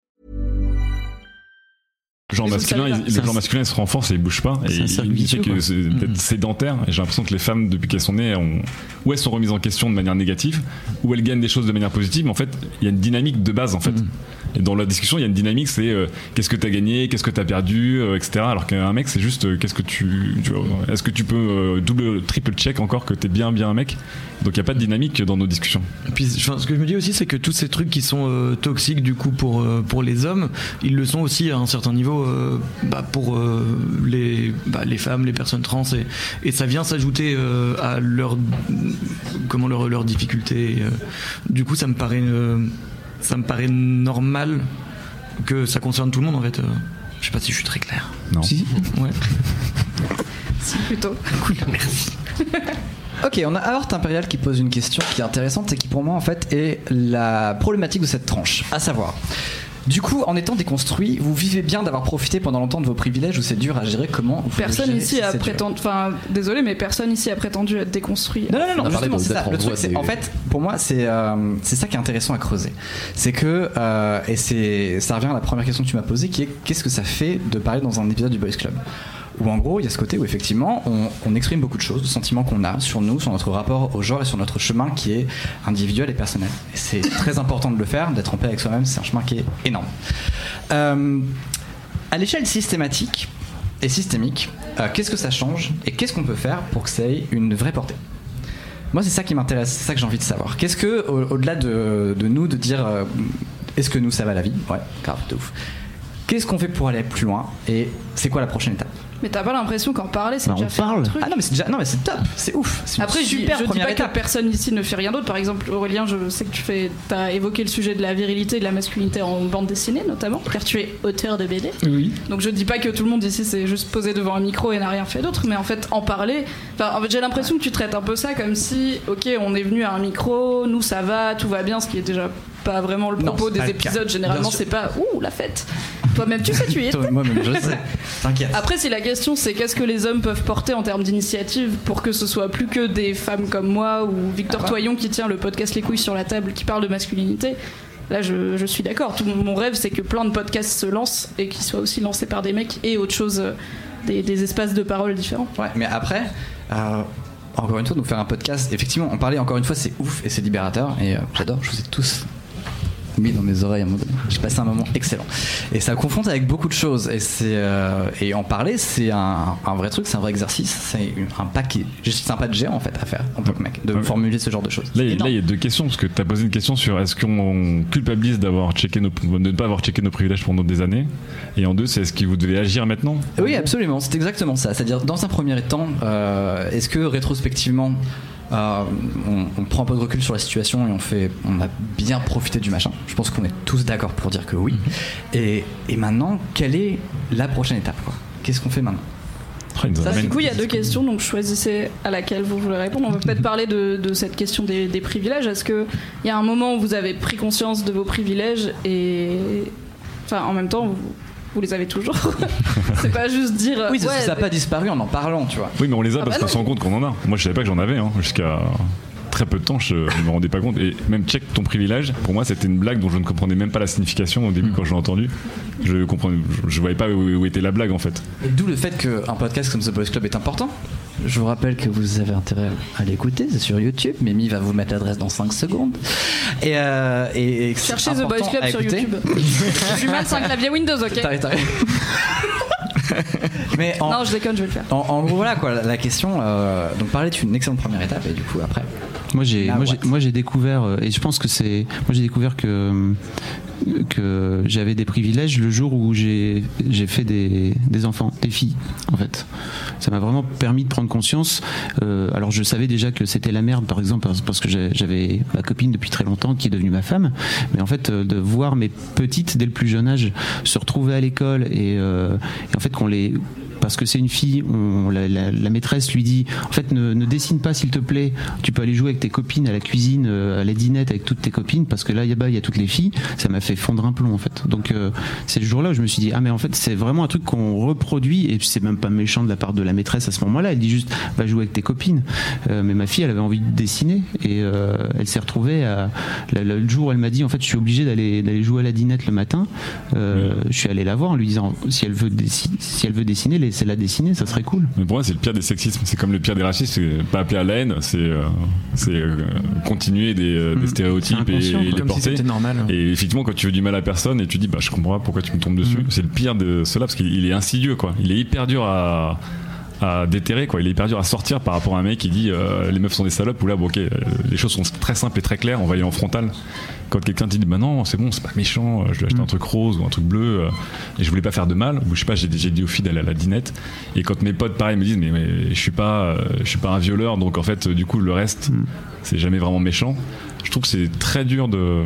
Le genre masculin, savez il- pas. le C'est genre un- masculin il se renforce et il bouge pas. Et C'est un cercle il que c'est peut-être sédentaire. Et j'ai l'impression que les femmes, depuis qu'elles sont nées, ont, ou elles sont remises en question de manière négative, ou elles gagnent des choses de manière positive. Mais en fait, il y a une dynamique de base en fait. Et dans la discussion, il y a une dynamique, c'est euh, qu'est-ce que tu as gagné, qu'est-ce que tu as perdu, euh, etc. Alors qu'un mec, c'est juste euh, qu'est-ce que tu, est-ce que tu peux euh, double, triple check encore que t'es bien, bien un mec? Donc il n'y a pas de dynamique dans nos discussions. Et Puis, enfin, ce que je me dis aussi, c'est que tous ces trucs qui sont euh, toxiques du coup pour euh, pour les hommes, ils le sont aussi à un certain niveau euh, bah, pour euh, les bah, les femmes, les personnes trans, et, et ça vient s'ajouter euh, à leur comment leur leurs difficultés. et, euh, du coup, ça me paraît euh, ça me paraît normal que ça concerne tout le monde en fait. euh. Je sais pas si je suis très clair. Non. si, Ouais. Si, plutôt. Ok, on a Aorte Impérial qui pose une question qui est intéressante et qui pour moi en fait est la problématique de cette tranche, à savoir. Du coup, en étant déconstruit, vous vivez bien d'avoir profité pendant longtemps de vos privilèges ou c'est dur à gérer Comment vous Personne ici si a prétendu. Enfin, désolé, mais personne ici a prétendu être déconstruit. Non, non, non, non justement, de- c'est ça. Le truc, c'est en fait, pour moi, c'est euh, c'est ça qui est intéressant à creuser. C'est que, euh, et c'est ça revient à la première question que tu m'as posée, qui est qu'est-ce que ça fait de parler dans un épisode du Boys Club? Où en gros il y a ce côté où effectivement on, on exprime beaucoup de choses, de sentiments qu'on a sur nous, sur notre rapport au genre et sur notre chemin qui est individuel et personnel. Et c'est très important de le faire, d'être en paix avec soi-même, c'est un chemin qui est énorme. Euh, à l'échelle systématique et systémique, euh, qu'est-ce que ça change et qu'est-ce qu'on peut faire pour que ça ait une vraie portée? Moi, c'est ça qui m'intéresse, c'est ça que j'ai envie de savoir. Qu'est-ce que, au- au-delà de, de nous, de dire euh, est-ce que nous ça va la vie? Ouais, grave, de ouf. Qu'est-ce qu'on fait pour aller plus loin et c'est quoi la prochaine étape? Mais t'as pas l'impression qu'en parler, c'est Bah, déjà on faire un truc Ah non, mais c'est déjà, non, mais c'est top, c'est ouf. C'est Après, je dis, super je dis première pas étape. que personne ici ne fait rien d'autre. Par exemple, Aurélien, je sais que tu fais, as évoqué le sujet de la virilité et de la masculinité en bande dessinée, notamment, car tu es auteur de BD. Oui. Donc je dis pas que tout le monde ici s'est juste posé devant un micro et n'a rien fait d'autre, mais en fait en parler. Enfin, en fait, j'ai l'impression que tu traites un peu ça comme si, ok, on est venu à un micro, nous ça va, tout va bien, ce qui est déjà pas vraiment le propos des épisodes. Généralement, c'est pas ouh la fête. Toi-même, tu sais, tu y es. Moi-même, je sais. T'inquiète. Après, si la question c'est qu'est-ce que les hommes peuvent porter en termes d'initiative pour que ce soit plus que des femmes comme moi ou Victor Ah bah. Toyon qui tient le podcast Les couilles sur la table qui parle de masculinité, là je, je suis d'accord. Tout mon rêve c'est que plein de podcasts se lancent et qu'ils soient aussi lancés par des mecs et autre chose, euh, des, des espaces de parole différents. Ouais, mais après, euh, encore une fois, nous faire un podcast. Effectivement, en parler encore une fois, c'est ouf et c'est libérateur. Et euh, j'adore, je vous ai tous mis dans mes oreilles. J'ai passé un moment excellent. Et ça confronte avec beaucoup de choses. Et, c'est, euh, et en parler, c'est un, un vrai truc, c'est un vrai exercice. C'est un pas qui juste sympa de géant en fait à faire en tant que mec, de Ouais. formuler ce genre de choses. Là, il y a- Énorme. là, il y a deux questions, parce que tu as posé une question sur est-ce qu'on culpabilise d'avoir checké nos, de ne pas avoir checké nos privilèges pendant des années? Et en deux, c'est est-ce que vous devez agir maintenant? Oui, absolument, c'est exactement ça. C'est-à-dire, dans un premier temps, euh, est-ce que rétrospectivement, euh, on, on prend un peu de recul sur la situation et on fait, on a bien profité du machin Je pense qu'on est tous d'accord pour dire que oui. Et, et maintenant, quelle est la prochaine étape Qu'est-ce qu'on fait maintenant? Ça, du coup, il y a deux questions, donc choisissez à laquelle vous voulez répondre. On va peut-être parler de, de cette question des, des privilèges. Est-ce qu'il y a un moment où vous avez pris conscience de vos privilèges et. Enfin, en même temps, vous, vous les avez toujours C'est pas juste dire. Oui, ça- ouais, ça n'a pas disparu en en parlant, tu vois. Oui, mais on les a Ah parce bah qu'on se rend compte qu'on en a. Moi, je savais pas que j'en avais, hein, jusqu'à très peu de temps, je ne me rendais pas compte. Et même check ton privilège, pour moi, c'était une blague dont je ne comprenais même pas la signification au début quand je l'ai entendu. Je comprenais, je, je voyais pas où, où était la blague en fait. Et d'où le fait qu'un podcast comme The Boys Club est important? Je vous rappelle que vous avez intérêt à l'écouter, c'est sur YouTube. Mimi va vous mettre l'adresse dans 5 secondes. Et, euh, et, et c'est Cherchez The Boys Club sur. YouTube. Je lui mets un clavier Windows, ok T'arrêtes, t'arrêtes. Mais en, Non, je déconne, je vais le faire. en, en gros, voilà quoi, la, question. euh, donc, parler est une excellente première étape, et du coup, après. Moi j'ai moi j'ai what moi j'ai découvert euh, et je pense que c'est moi j'ai découvert que que j'avais des privilèges le jour où j'ai j'ai fait des, des enfants des filles en fait. Ça m'a vraiment permis de prendre conscience. Euh, alors je savais déjà que c'était la merde par exemple parce, que j'avais ma copine depuis très longtemps qui est devenue ma femme. Mais en fait euh, de voir mes petites dès le plus jeune âge se retrouver à l'école et, euh, et en fait qu'on les parce que c'est une fille, on, la, la- la maîtresse lui dit en fait ne, ne dessine pas s'il te plaît, tu peux aller jouer avec tes copines à la cuisine, euh, à la dinette avec toutes tes copines parce que là il y a il y a toutes les filles, ça m'a fait fondre un plomb en fait. Donc euh, c'est le jour-là où je me suis dit ah mais en fait c'est vraiment un truc qu'on reproduit et c'est même pas méchant de la part de la maîtresse à ce moment-là, elle dit juste va jouer avec tes copines. Euh, mais ma fille elle avait envie de dessiner et euh, elle s'est retrouvée à le, le jour où elle m'a dit en fait je suis obligée d'aller d'aller jouer à la dinette le matin, je suis allé la voir en lui disant si elle veut dessiner, si elle veut dessiner laissez-la dessiner, ça serait cool. Mais pour moi, c'est le pire des sexismes. C'est comme le pire des racistes. C'est pas appeler à la haine, c'est euh, c'est, euh, continuer des, euh, des Mm. stéréotypes C'est et, les si porter. normal. Et effectivement, quand tu veux du mal à personne et tu dis, bah, je comprends pas pourquoi tu me tombes dessus, Mm. c'est le pire de cela parce qu'il il est insidieux, quoi. Il est hyper dur à, à déterrer, quoi. Il est hyper dur à sortir par rapport à un mec qui dit, euh, les meufs sont des salopes, ou là, bon, ok, euh, les choses sont très simples et très claires, on va y aller en frontal. Quand quelqu'un te dit, bah non, c'est bon, c'est pas méchant, euh, je vais acheter Mm. un truc rose ou un truc bleu, euh, et je voulais pas faire de mal, ou je sais pas, j'ai j'ai dit aux filles d'aller à la dinette, et quand mes potes, pareil, me disent, mais, mais je suis pas, je suis pas un violeur, donc en fait, du coup, le reste, Mm. c'est jamais vraiment méchant. Je trouve que c'est très dur de.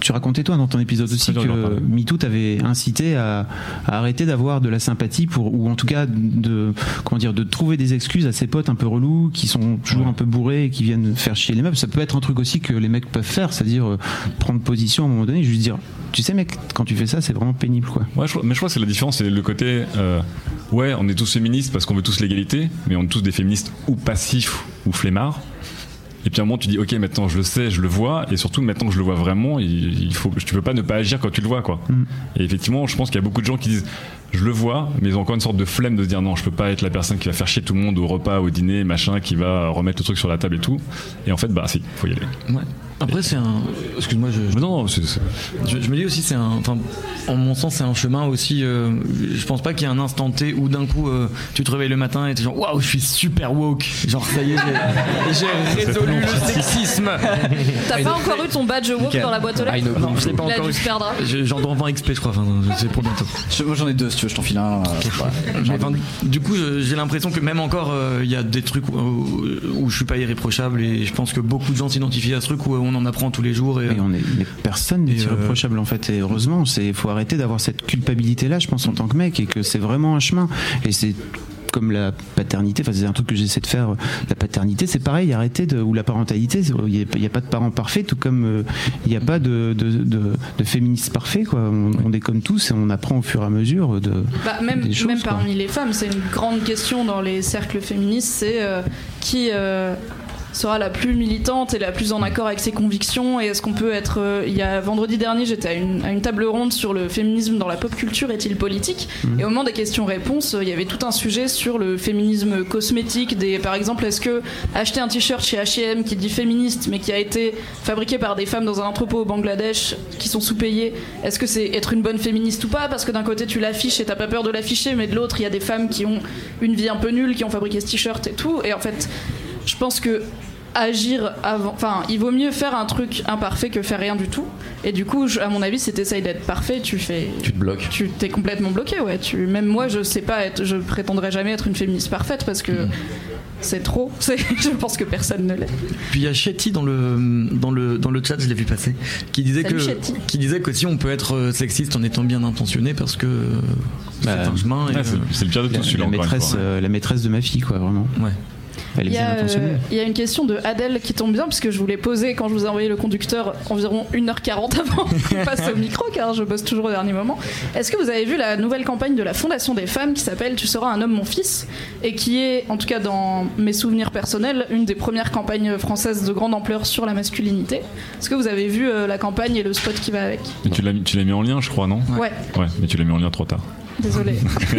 Tu racontais toi dans ton épisode aussi que. MeToo t'avait incité à, à arrêter d'avoir de la sympathie pour ou en tout cas de comment dire de trouver des excuses à ses potes un peu relous qui sont toujours Ouais. un peu bourrés et qui viennent faire chier les meufs. Ça peut être un truc aussi que les mecs peuvent faire, c'est-à-dire euh, prendre position à un moment donné, et juste dire tu sais mec quand tu fais ça c'est vraiment pénible quoi. Ouais, je, mais je crois que c'est la différence, c'est le côté. euh, ouais, on est tous féministes parce qu'on veut tous l'égalité, mais on est tous des féministes ou passifs ou flemmards. Et puis à un moment, tu dis, ok, maintenant je le sais, je le vois, et surtout maintenant que je le vois vraiment, il, il faut, tu peux pas ne pas agir quand tu le vois, quoi. Mm. Et effectivement, je pense qu'il y a beaucoup de gens qui disent, je le vois, mais ils ont encore une sorte de flemme de se dire, non, je peux pas être la personne qui va faire chier tout le monde au repas, au dîner, machin, qui va remettre le truc sur la table et tout. Et en fait, bah si, faut y aller. Ouais. Après, c'est un. Excuse-moi, je, Mais non, non, c'est- c'est- je, je me dis aussi, c'est un. Enfin, en mon sens, c'est un chemin aussi. euh, je pense pas qu'il y ait un instant T où d'un coup, euh, tu te réveilles le matin et tu es genre, waouh, je suis super woke. Genre, ça y est, j'ai- j'ai résolu le sexisme. T'as pas encore eu ton badge woke dans la boîte aux Ah, lettres non, je l'ai pas encore eu. Je- J'en dois en 20 XP, je crois. Enfin, c'est pour bientôt. Je- moi, j'en ai deux si tu veux, je t'en file un. euh, voilà. Mais enfin, du coup, j'ai l'impression que même encore, euh, il y a des trucs où, où je suis pas irréprochable et je pense que beaucoup de gens s'identifient à ce truc où on en apprend tous les jours. Et, Et on est, mais personne n'est euh, irréprochable en fait. Et heureusement, c'est faut arrêter d'avoir cette culpabilité là, je pense en tant que mec, et que c'est vraiment un chemin. Et c'est comme la paternité, enfin c'est un truc que j'essaie de faire. La paternité, c'est pareil, arrêter de ou la parentalité, il n'y a, pas de parents parfaits, tout comme euh, il n'y a pas de, de, de, de féministes parfaits. Quoi. On, on déconne tous et on apprend au fur et à mesure de. Bah, même, des choses, même quoi. parmi les femmes, c'est une grande question dans les cercles féministes, c'est euh, qui, euh, sera la plus militante et la plus en accord avec ses convictions. Et est-ce qu'on peut être euh, il y a vendredi dernier j'étais à une, à une table ronde sur le féminisme dans la pop culture est-il politique et au moment des questions-réponses euh, il y avait tout un sujet sur le féminisme cosmétique des par exemple est-ce que acheter un t-shirt chez H&M qui dit féministe mais qui a été fabriqué par des femmes dans un entrepôt au Bangladesh qui sont sous-payées est-ce que c'est être une bonne féministe ou pas? Parce que d'un côté tu l'affiches et t'as pas peur de l'afficher mais de l'autre il y a des femmes qui ont une vie un peu nulle qui ont fabriqué ce t-shirt et tout. Et en fait pense que agir avant enfin il vaut mieux faire un truc imparfait que faire rien du tout et du coup je- à mon avis si t'essayes d'être parfait tu fais Tu te bloques. tu t'es complètement bloqué ouais tu même moi je sais pas être je prétendrai jamais être une féministe parfaite parce que c'est trop je pense que personne ne l'est Puis il y a Shetty dans le, dans le, dans le chat, je l'ai vu passer, qui disait, Salut que, qui disait que si on peut être euh, sexiste en étant bien intentionné parce que euh, Bah, c'est un chemin. Ouais, c'est- euh, c'est le pire de La, tout celui-là la maîtresse, euh, la maîtresse de ma fille, quoi, vraiment. ouais. Elle est Il y, bien a, euh, il y a une question de Adèle qui tombe bien puisque je vous l'ai posée quand je vous ai envoyé le conducteur environ 1h40 avant qu'on passe au micro car je bosse toujours au dernier moment. Est-ce que vous avez vu la nouvelle campagne de la Fondation des femmes qui s'appelle Tu seras un homme mon fils et qui est en tout cas dans mes souvenirs personnels une des premières campagnes françaises de grande ampleur sur la masculinité? Est-ce que vous avez vu euh, la campagne et le spot qui va avec? Mais tu l'as mis- tu l'as mis en lien, je crois, non? Ouais, Ouais, mais tu l'as mis en lien trop tard. Désolé.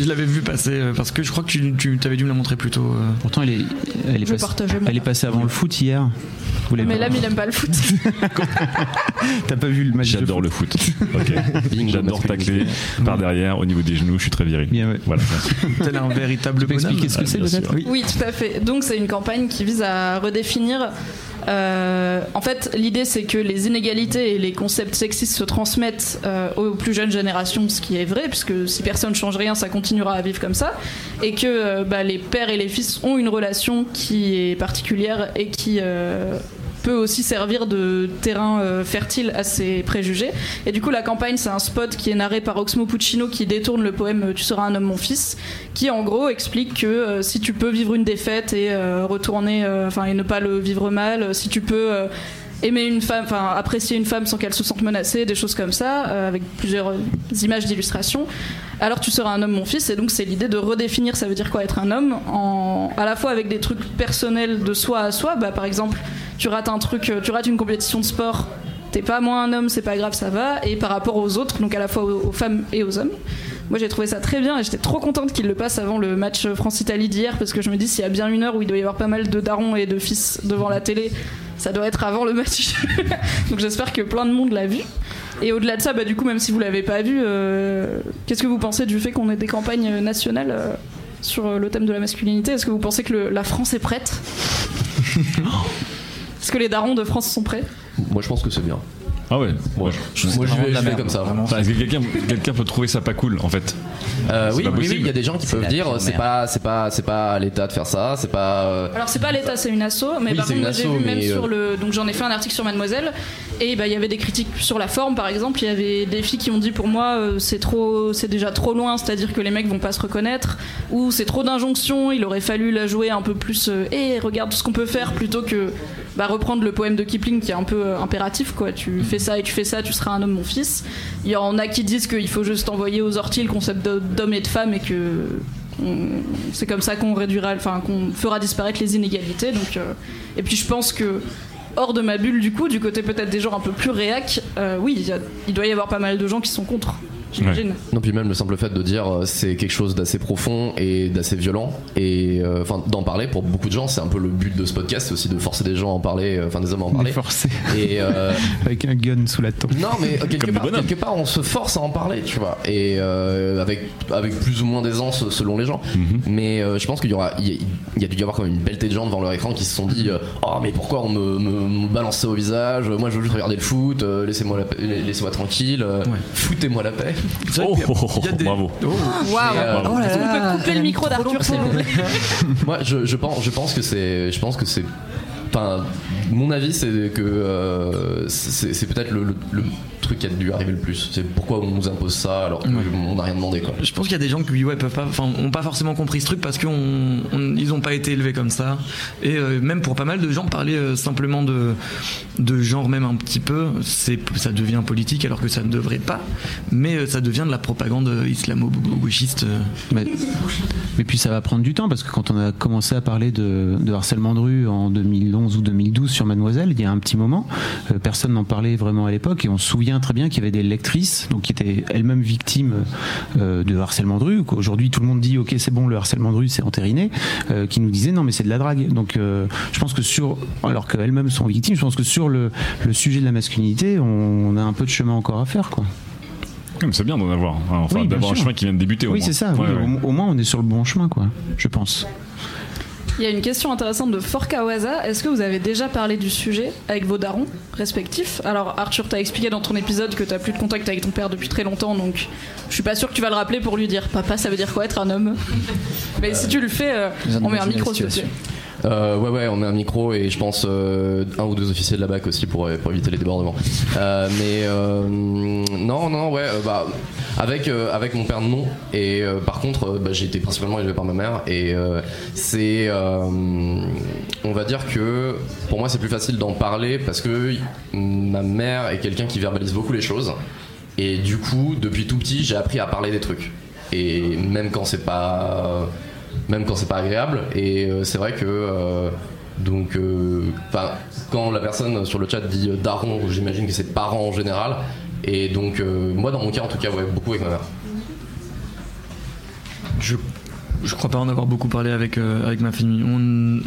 je l'avais- vu passer euh, parce que je crois que tu, tu avais dû me la montrer plus tôt. euh. Pourtant, elle est, elle est, Je elle est passée avant le foot hier. Vous Mais l'âme il aime pas le foot. T'as pas vu le match de J'adore foot le foot. Ok. Bingo, J'adore tacler par derrière, au niveau des genoux, je suis très viril. Bien, ouais. Voilà. Tel un véritable Tu peux bonhomme. expliquer ce que Ah, c'est peut-être. Oui. Oui, tout à fait. Donc c'est une campagne qui vise à redéfinir. Euh, en fait, l'idée c'est que les inégalités et les concepts sexistes se transmettent euh, aux plus jeunes générations, ce qui est vrai, puisque si personne ne change rien, ça continuera à vivre comme ça, et que euh, bah, les pères et les fils ont une relation qui est particulière et qui peut aussi servir de terrain euh, fertile à ces préjugés. Et du coup, la campagne, c'est un spot qui est narré par Oxmo Puccino qui détourne le poème euh, Tu seras un homme, mon fils, qui en gros explique que euh, si tu peux vivre une défaite et retourner, enfin, et ne pas le vivre mal, si tu peux. aimer une femme, enfin apprécier une femme sans qu'elle se sente menacée, des choses comme ça, avec plusieurs images d'illustration. Alors tu seras un homme, mon fils, et donc c'est l'idée de redéfinir, ça veut dire quoi être un homme, en, à la fois avec des trucs personnels de soi à soi, bah, par exemple, tu rates un truc, euh, tu rates une compétition de sport, t'es pas moins un homme, c'est pas grave, ça va, et par rapport aux autres, donc à la fois aux, femmes et aux hommes. Moi j'ai trouvé ça très bien et j'étais trop contente qu'il le passe avant le match France-Italie d'hier parce que je me dis s'il y a bien une heure où il doit y avoir pas mal de darons et de fils devant la télé, ça doit être avant le match. donc j'espère que plein de monde l'a vu. Et au-delà de ça, bah, du coup, même si vous l'avez pas vu, euh, qu'est-ce que vous pensez du fait qu'on ait des campagnes nationales euh, sur euh, le thème de la masculinité? Est-ce que vous pensez que la France est prête? Est-ce que les darons de France sont prêts? Moi, je pense que c'est bien. Ah ouais. Moi, je, moi, je vais, je comme ça. vraiment. Enfin, Est-ce que quelqu'un quelqu'un peut trouver ça pas cool en fait? Euh, oui, oui, oui, il y a des gens qui peuvent dire c'est pas, c'est pas, c'est pas à l'État de faire ça, c'est pas. euh, Alors c'est pas l'État, c'est une asso, mais Oui, par contre j'ai vu même euh, sur le, donc j'en ai fait un article sur Mademoiselle, et bah, il y avait des critiques sur la forme par exemple, il y avait des filles qui ont dit pour moi euh, c'est trop, c'est déjà trop loin, c'est-à-dire que les mecs vont pas se reconnaître, ou c'est trop d'injonctions, il aurait fallu la jouer un peu plus, et regarde tout ce qu'on peut faire plutôt que reprendre le poème de Kipling qui est un peu euh, impératif quoi, tu fais ça et tu fais ça, tu seras un homme mon fils. Il y en a qui disent qu'il faut juste envoyer aux orties le concept d'homme et de femme et que c'est comme ça qu'on réduira, enfin qu'on fera disparaître les inégalités. Donc, euh, et puis je pense que hors de ma bulle du coup, du côté peut-être des gens un peu plus réac, euh, oui, il y a- il doit y avoir pas mal de gens qui sont contre. J'imagine. Non, puis même le simple fait de dire euh, c'est quelque chose d'assez profond et d'assez violent, et euh, enfin d'en parler pour beaucoup de gens, c'est un peu le but de ce podcast, c'est aussi de forcer des gens à en parler, euh, enfin des hommes à en parler. Et euh, avec un gun sous la tempe. non, mais quelque part, bonhommes. quelque part, on se force à en parler, tu vois, et euh, avec avec plus ou moins d'aisance selon les gens. Mhm. Mais euh, je pense qu'il y aura, il y, a- il y a dû y avoir quand même une belle tête de gens devant leur écran qui se sont dit, oh mais pourquoi on me, me, me balance ça au visage? Moi je veux juste regarder le foot, euh, laissez-moi la paix- laissez-moi tranquille, euh, Ouais. foutez-moi la paix. Oh, qu'il y a- oh, oh, il y a des- bravo. Oh. Waouh. Et, euh, Oh Est-ce qu'on peut couper le micro d'Arthur s'il vous plaît Moi, je, je pense, je pense que c'est, je pense que c'est, enfin, mon avis, c'est que euh, c'est, peut-être le, le- le truc qui a dû arriver le plus C'est pourquoi on nous impose ça alors qu'on n'a rien demandé quoi. Je pense qu'il y a des gens qui ouais, peuvent pas, ont pas forcément compris ce truc parce qu'ils n'ont pas été élevés comme ça. Et euh, même pour pas mal de gens, parler euh, simplement de, de genre même un petit peu, ça devient politique alors que ça ne devrait pas. Mais euh, ça devient de la propagande islamo-gauchiste. Mais, mais, puis ça va prendre du temps parce que quand on a commencé à parler de, de harcèlement de rue en 2011 ou 2012 sur Mademoiselle, il y a un petit moment, personne n'en parlait vraiment à l'époque et on se souvient très bien qu'il y avait des lectrices donc qui étaient elles-mêmes victimes de harcèlement de rue. Aujourd'hui, tout le monde dit ok, c'est bon, le harcèlement de rue, c'est entériné, qui nous disaient non, mais c'est de la drague. Donc, je pense que sur, alors qu'elles-mêmes sont victimes, je pense que sur le, le sujet de la masculinité, on, a un peu de chemin encore à faire, quoi. C'est bien d'en avoir, enfin d'avoir un chemin qui vient de débuter. oui, c'est ça. Au, moins, on est sur le bon chemin, quoi. Je pense. Il y a une question intéressante de Forkawaza. Est-ce que vous avez déjà parlé du sujet avec vos darons respectifs? Alors Arthur, t'as expliqué dans ton épisode que t'as plus de contact avec ton père depuis très longtemps, donc je suis pas sûr que tu vas le rappeler pour lui dire. Papa, ça veut dire quoi être un homme? Mais si tu le fais, euh, on met un micro sur euh, ouais, ouais, on met un micro et je pense euh, un ou deux officiers de la BAC aussi pour, éviter les débordements. Euh, mais non, non, ouais, bah, avec, avec mon père, non. Et par contre, bah, j'ai été principalement élevé par ma mère et c'est. on va dire que pour moi, c'est plus facile d'en parler parce que ma mère est quelqu'un qui verbalise beaucoup les choses. Et du coup, depuis tout petit, j'ai appris à parler des trucs. Et même quand c'est pas même quand c'est pas agréable. Et euh, c'est vrai que euh, donc, euh, quand la personne sur le chat dit daron, j'imagine que c'est parent en général. Et donc, moi, dans mon cas, en tout cas, ouais, beaucoup avec ma mère. Je je crois pas en avoir beaucoup parlé avec, avec ma famille. On,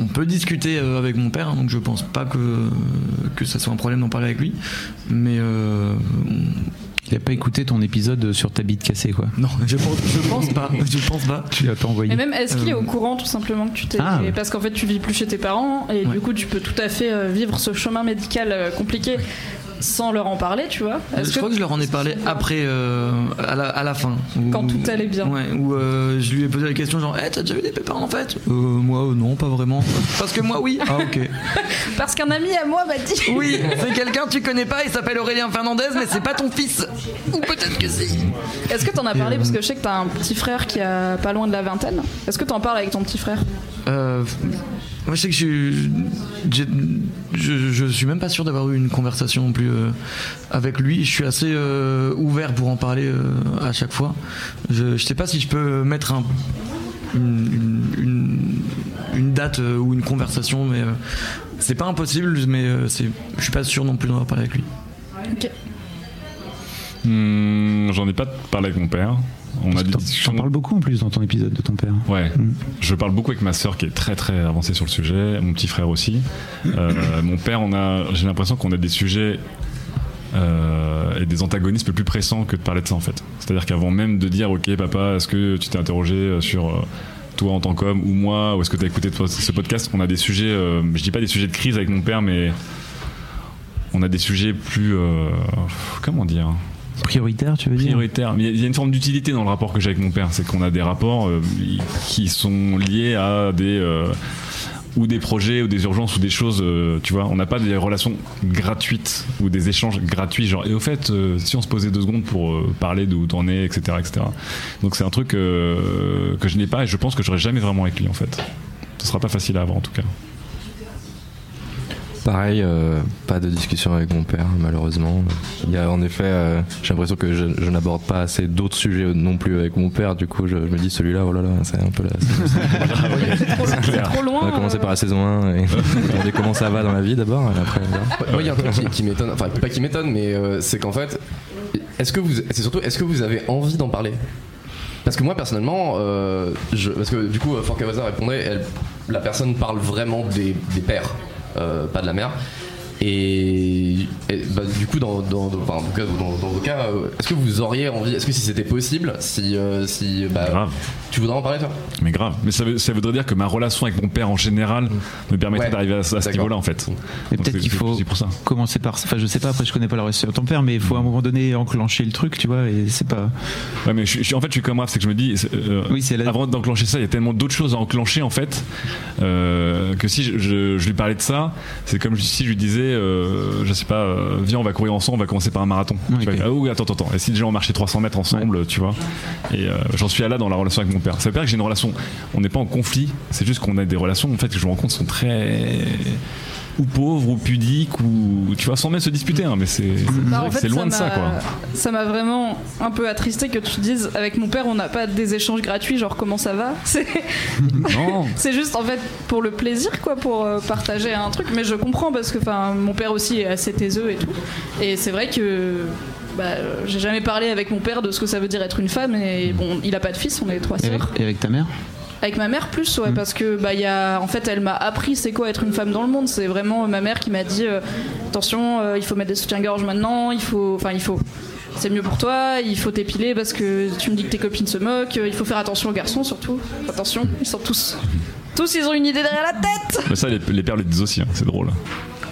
on, peut discuter avec mon père, hein, donc je pense pas que, que ça soit un problème d'en parler avec lui. Mais il n'a pas écouté ton épisode sur ta bite cassée, quoi. Non, je pense, je pense pas. Je pense pas. Tu l'as pas envoyé. Et même, est-ce qu'il est au euh. courant tout simplement que tu t'es. Ah, Parce qu'en fait, tu vis plus chez tes parents et du coup, tu peux tout à fait euh, vivre ce chemin médical euh, compliqué sans leur en parler, tu vois. Je crois que je leur en ai parlé après, euh, à, la, à, la, fin. Quand tout allait bien. Ouais, où euh, je lui ai posé la question genre, hey, t'as déjà eu des pépins en fait? Euh, Moi, non, pas vraiment. Parce que moi, oui. Ah, ok. Parce qu'un ami à moi m'a dit. Oui, c'est quelqu'un que tu connais pas, il s'appelle Aurélien Fernandez, mais c'est pas ton fils. Ou peut-être que si. Est-ce que t'en as parlé? Parce que je sais que t'as un petit frère qui a pas loin de la vingtaine. Est-ce que t'en parles avec ton petit frère? Euh, moi, je sais que je, je, je, suis même pas sûr d'avoir eu une conversation non plus euh, avec lui. Je suis assez euh, ouvert pour en parler euh, à chaque fois. Je, je sais pas si je peux mettre un, une, une, une, date ou une conversation, mais c'est pas impossible. Mais c'est, je suis pas sûr non plus d'en avoir parlé avec lui. Ok. Hmm, j'en ai pas parlé avec mon père. On a des discussions. parles beaucoup en plus dans ton épisode de ton père. Ouais. Mm. Je parle beaucoup avec ma sœur qui est très très avancée sur le sujet, mon petit frère aussi. Euh, mon père, on a, j'ai l'impression qu'on a des sujets euh, et des antagonismes plus pressants que de parler de ça en fait. C'est-à-dire qu'avant même de dire ok papa, est-ce que tu t'es interrogé sur euh, toi en tant qu'homme ou moi, ou est-ce que tu as écouté ce podcast, on a des sujets, je dis pas des sujets de crise avec mon père, mais on a des sujets plus comment dire? Prioritaire, tu veux dire Prioritaire. Mais il y a une forme d'utilité dans le rapport que j'ai avec mon père. C'est qu'on a des rapports euh, qui sont liés à des. Euh, ou des projets ou des urgences ou des choses, euh, tu vois, on n'a pas des relations gratuites ou des échanges gratuits, genre, et au fait, si on se posait deux secondes pour parler d'où t'en es, etc., etc. Donc c'est un truc que je n'ai pas et je pense que j'aurai jamais vraiment avec lui, en fait. Ce sera pas facile à avoir, en tout cas. Pareil, euh, pas de discussion avec mon père, malheureusement. Il y a en effet, euh, j'ai l'impression que je, n'aborde pas assez d'autres sujets non plus avec mon père. Du coup, je, me dis celui-là, oh là là, c'est un peu là. C'est trop, loin. On va commencer par la saison 1 et regarder comment ça va dans la vie d'abord. Après, il y a un truc qui, m'étonne, enfin pas qui m'étonne, mais euh, c'est qu'en fait, est-ce que vous, c'est surtout, est-ce que vous avez envie d'en parler? Parce que moi personnellement, je, parce que du coup, Fort répondait, elle, la personne parle vraiment des, des pères. Euh, pas de la mer. Et, bah, du coup, dans, dans, dans, vos cas, euh, est-ce que vous auriez envie, est-ce que si c'était possible, si, euh, si bah, Tu voudrais en parler toi? Mais grave. Mais ça, veut- ça voudrait dire que ma relation avec mon père en général me permettrait Ouais. d'arriver à, à ce niveau-là en fait. Mais peut-être qu'il faut aussi pour ça. commencer par. Enfin, je sais pas. Après, je connais pas la relation de ton père, mais il faut à un moment donné enclencher le truc, tu vois. Et c'est pas. Ouais, mais je, suis- je en fait, je suis comme Raph, c'est que je me dis, euh, Oui, c'est la- avant d'enclencher ça, il y a tellement d'autres choses à enclencher en fait, euh, que si je, je- je lui parlais de ça, c'est comme si je lui disais, euh, je sais pas, euh, viens, on va courir ensemble, on va commencer par un marathon. Tu vois, ah oui, attends, attends, attends. Et si déjà on marchait 300 mètres ensemble, tu vois, et euh, j'en suis à là dans la relation avec mon père. Ça veut dire que j'ai une relation, on n'est pas en conflit, c'est juste qu'on a des relations en fait que je me rends compte sont très ou pauvres ou pudiques ou tu vois sans même se disputer hein, mais c'est Bah, en fait, loin de ça quoi. Ça m'a vraiment un peu attristé que tu dises avec mon père on n'a pas des échanges gratuits genre comment ça va? C'est non. c'est juste en fait pour le plaisir quoi pour euh, partager un truc. Mais je comprends parce que enfin mon père aussi est assez taiseux et tout. Et c'est vrai que bah, j'ai jamais parlé avec mon père de ce que ça veut dire être une femme. Et bon il a pas de fils on est trois sœurs. Et avec ta mère? Avec ma mère plus Mm. parce que bah il y a en fait elle m'a appris c'est quoi être une femme dans le monde c'est vraiment ma mère qui m'a dit euh, attention euh, il faut mettre des soutiens-gorge maintenant il faut enfin il faut c'est mieux pour toi, il faut t'épiler parce que tu me dis que tes copines se moquent, il faut faire attention aux garçons surtout. Attention, ils sont tous. Tous ils ont une idée derrière la tête mais ça les, les pères le disent aussi hein, c'est drôle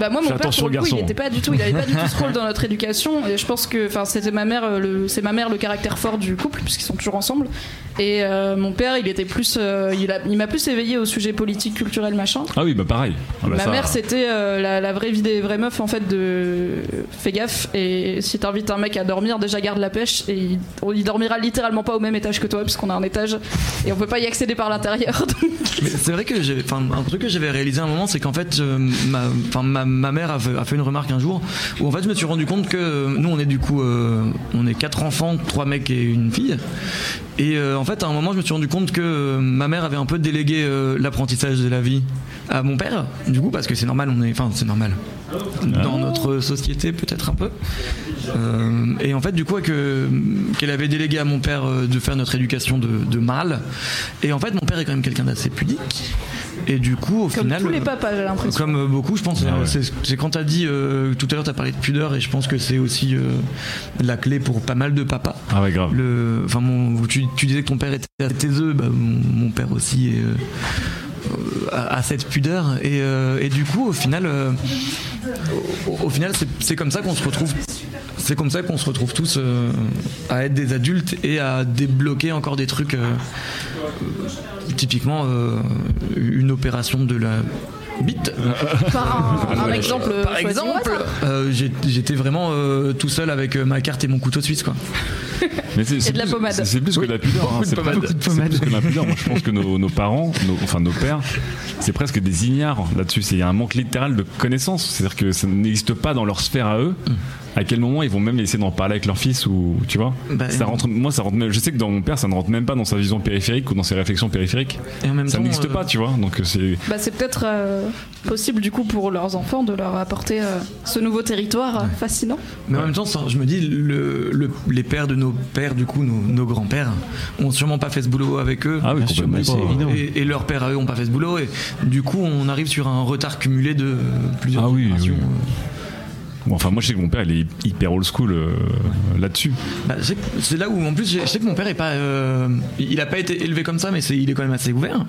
Bah moi mon père attention pour le coup, il garçons. était pas du tout, il avait pas du tout ce rôle dans notre éducation et je pense que enfin c'était ma mère euh, le c'est ma mère le caractère fort du couple puisqu'ils sont toujours ensemble et euh, mon père il était plus euh, il a- il m'a plus éveillé au sujet politique culturel machin. ah oui bah pareil Ah bah Ma ça- mère, c'était euh, la, la vraie vie des vraies meufs en fait de fais gaffe et si t'invites un mec à dormir, déjà garde la pêche et il, il dormira littéralement pas au même étage que toi puisqu'on a un étage et on peut pas y accéder par l'intérieur. c'est vrai que j'ai, un truc que j'avais réalisé à un moment, c'est qu'en fait, ma, ma, ma mère a fait, a fait une remarque un jour où en fait, je me suis rendu compte que nous, on est du coup, euh, on est quatre enfants, trois mecs et une fille. Et euh, en fait, à un moment, je me suis rendu compte que euh, ma mère avait un peu délégué euh, l'apprentissage de la vie à mon père, du coup, parce que c'est normal, on est, enfin, c'est normal dans notre société, peut-être un peu. Euh, et en fait, du coup, que, qu'elle avait délégué à mon père euh, de faire notre éducation de, de mâle. Et en fait, mon père est quand même quelqu'un d'assez pudique. Et du coup, au Comme final. tous les papas, j'ai l'impression. Comme euh, beaucoup, je pense. Ah euh, ouais. c'est, quand t'as dit euh, tout à l'heure, t'as parlé de pudeur, et je pense que c'est aussi euh, la clé pour pas mal de papas. ah ouais grave Le, enfin, mon, tu, tu disais que ton père était assez taiseux, bah, mon, mon père aussi est, a cette pudeur. Et, euh, et du coup, au final, euh, au, au final, c'est, comme ça qu'on se retrouve. C'est comme ça qu'on se retrouve tous euh, à être des adultes et à débloquer encore des trucs. typiquement, euh, une opération de la bite. Par un, un Ouais. exemple. Par exemple, euh, j'étais vraiment euh, tout seul avec ma carte et mon couteau suisse, quoi. Mais c'est, c'est de la pommade. C'est, c'est plus que de la pudeur. hein, beaucoup de c'est pas- pommade. c'est plus que de la pudeur. Moi, je pense que nos, nos parents, nos- enfin nos pères, c'est presque des ignares là-dessus. C'est il y a un manque littéral de connaissances. C'est-à-dire que ça n'existe pas dans leur sphère à eux. À quel moment ils vont même essayer d'en parler avec leur fils ou tu vois? Bah, Ça rentre. Moi, ça rentre. même- Je sais que dans mon père, ça ne rentre même pas dans sa vision périphérique ou dans ses réflexions périphériques. Et en même Ça temps, n'existe euh, pas, tu vois. Donc euh, c'est. Bah, c'est peut-être euh, possible du coup pour leurs enfants de leur apporter euh, ce nouveau territoire euh, fascinant. Mais en même temps, ça, je me dis, le, le- les pères de nos pères, du coup, nos, nos grands-pères, ont sûrement pas fait ce boulot avec eux. Ah oui, Bien sûr, complètement. mais c'est évident. Et, et leurs pères à eux ont pas fait ce boulot. Et du coup, on arrive sur un retard cumulé de plusieurs Ah oui, générations. oui. Bon, enfin, moi, je sais que mon père, il est hyper old school euh, là-dessus. Bah, c'est- là où, en plus, je sais que mon père est pas, euh, il a pas été élevé comme ça, mais c'est- il est quand même assez ouvert.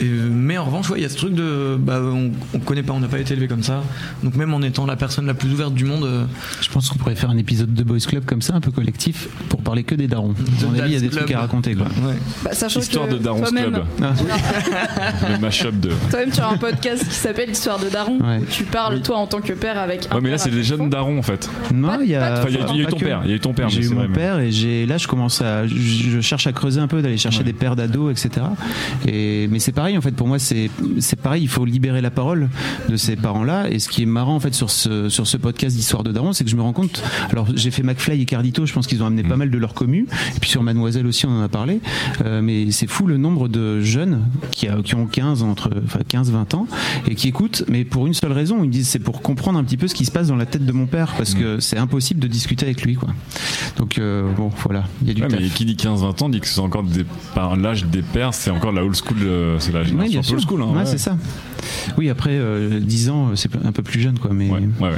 Et, mais en revanche, ouais, il y a ce truc de, bah, on, on connaît pas, on n'a pas été élevé comme ça. Donc même en étant la personne la plus ouverte du monde, euh, Je pense qu'on pourrait faire un épisode de Boys Club comme ça, un peu collectif, pour parler que des darons. À mon avis, il y a des trucs à raconter, quoi. ouais. Bah, sachant Histoire que de Daron's Club. Ah. Le mashup de. toi-même, tu as un podcast qui s'appelle Histoire de Daron Ouais. où tu parles toi en tant que père avec. un Ouais, mais là, c'est jeunes darons en fait. Non, Pas- il y a. Enfin, il y a, il y a eu ton père. Il y a eu ton père. J'ai eu mon vrai, père et j'ai là je commence à je, je cherche à creuser un peu d'aller chercher Ouais. des pères d'ados etc et mais c'est pareil en fait pour moi c'est c'est pareil il faut libérer la parole de ces parents là et ce qui est marrant en fait sur ce sur ce podcast d'histoire de Daron c'est que je me rends compte alors j'ai fait McFly et Cardito je pense qu'ils ont amené Mm. pas mal de leur commu et puis sur Mademoiselle aussi on en a parlé Euh, mais c'est fou le nombre de jeunes qui, a- qui ont 15 entre enfin 15 20 ans et qui écoutent mais pour une seule raison ils me disent c'est pour comprendre un petit peu ce qui se passe dans la tête de mon père parce Mm. que c'est impossible de discuter avec lui quoi donc euh, bon voilà il y a du Ouais, taf. mais qui dit 15-20 ans dit que c'est encore des, par l'âge des pères, c'est encore la old school, euh, c'est la génération sûr. old school. Hein, ouais, c'est ça. Oui, après euh, 10 ans, euh, c'est un peu plus jeune, quoi. Mais Ouais, ouais, ouais.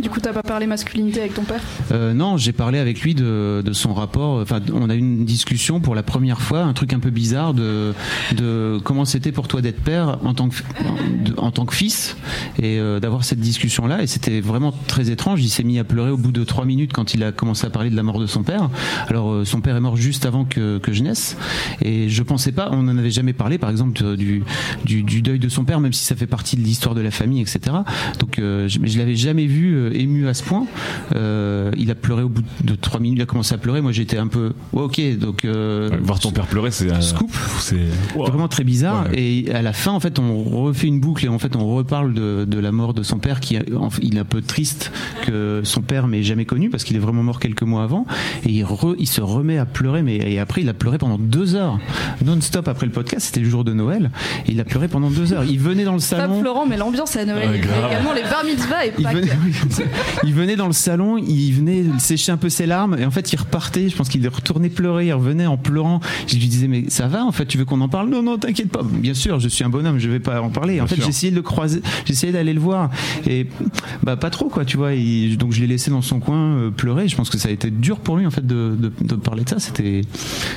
Du coup, t'as pas parlé masculinité avec ton père euh, Non, j'ai parlé avec lui de, de son rapport. Enfin, on a eu une discussion pour la première fois, un truc un peu bizarre de, de comment c'était pour toi d'être père en tant que, en tant que fils et euh, d'avoir cette discussion-là. Et c'était vraiment très étrange. Il s'est mis à pleurer au bout de trois minutes quand il a commencé à parler de la mort de son père. Alors, euh, son père est mort juste avant que, que je naisse. Et je pensais pas, on n'en avait jamais parlé, par exemple, du, du, deuil de son père, même si ça fait partie de l'histoire de la famille, etc. Donc, je, je l'avais jamais vu ému à ce point. Euh, il a pleuré au bout de trois minutes, il a commencé à pleurer. Moi, j'étais un peu, ok, donc. Euh, voir ton père pleurer, c'est un scoop. C'est vraiment très bizarre. Ouais. Et à la fin, en fait, on refait une boucle et en fait, on reparle de, de la mort de son père, qui il est un peu triste que son père m'ait jamais connu parce qu'il est vraiment mort quelques mois avant. Et il, re, il se remet à pleurer, mais et après, il a pleuré pendant deux heures, non-stop après le podcast. C'était le jour de Noël. Et il a pleuré pendant deux heures. Il venait dans le salon. Pas Florent, mais l'ambiance à Noël. Ouais, il également les bar mitzvahs et il venait, il venait dans le salon, il venait sécher un peu ses larmes et en fait il repartait. Je pense qu'il est retourné pleurer, il revenait en pleurant. Je lui disais mais ça va en fait, tu veux qu'on en parle? Non non t'inquiète pas. Bien sûr, je suis un bonhomme, je vais pas en parler. En Bien fait sûr. j'ai essayé de le croiser, essayé d'aller le voir et bah pas trop quoi, tu vois. Et donc je l'ai laissé dans son coin euh, pleurer. Je pense que ça a été dur pour lui en fait de, de, de parler de ça. C'était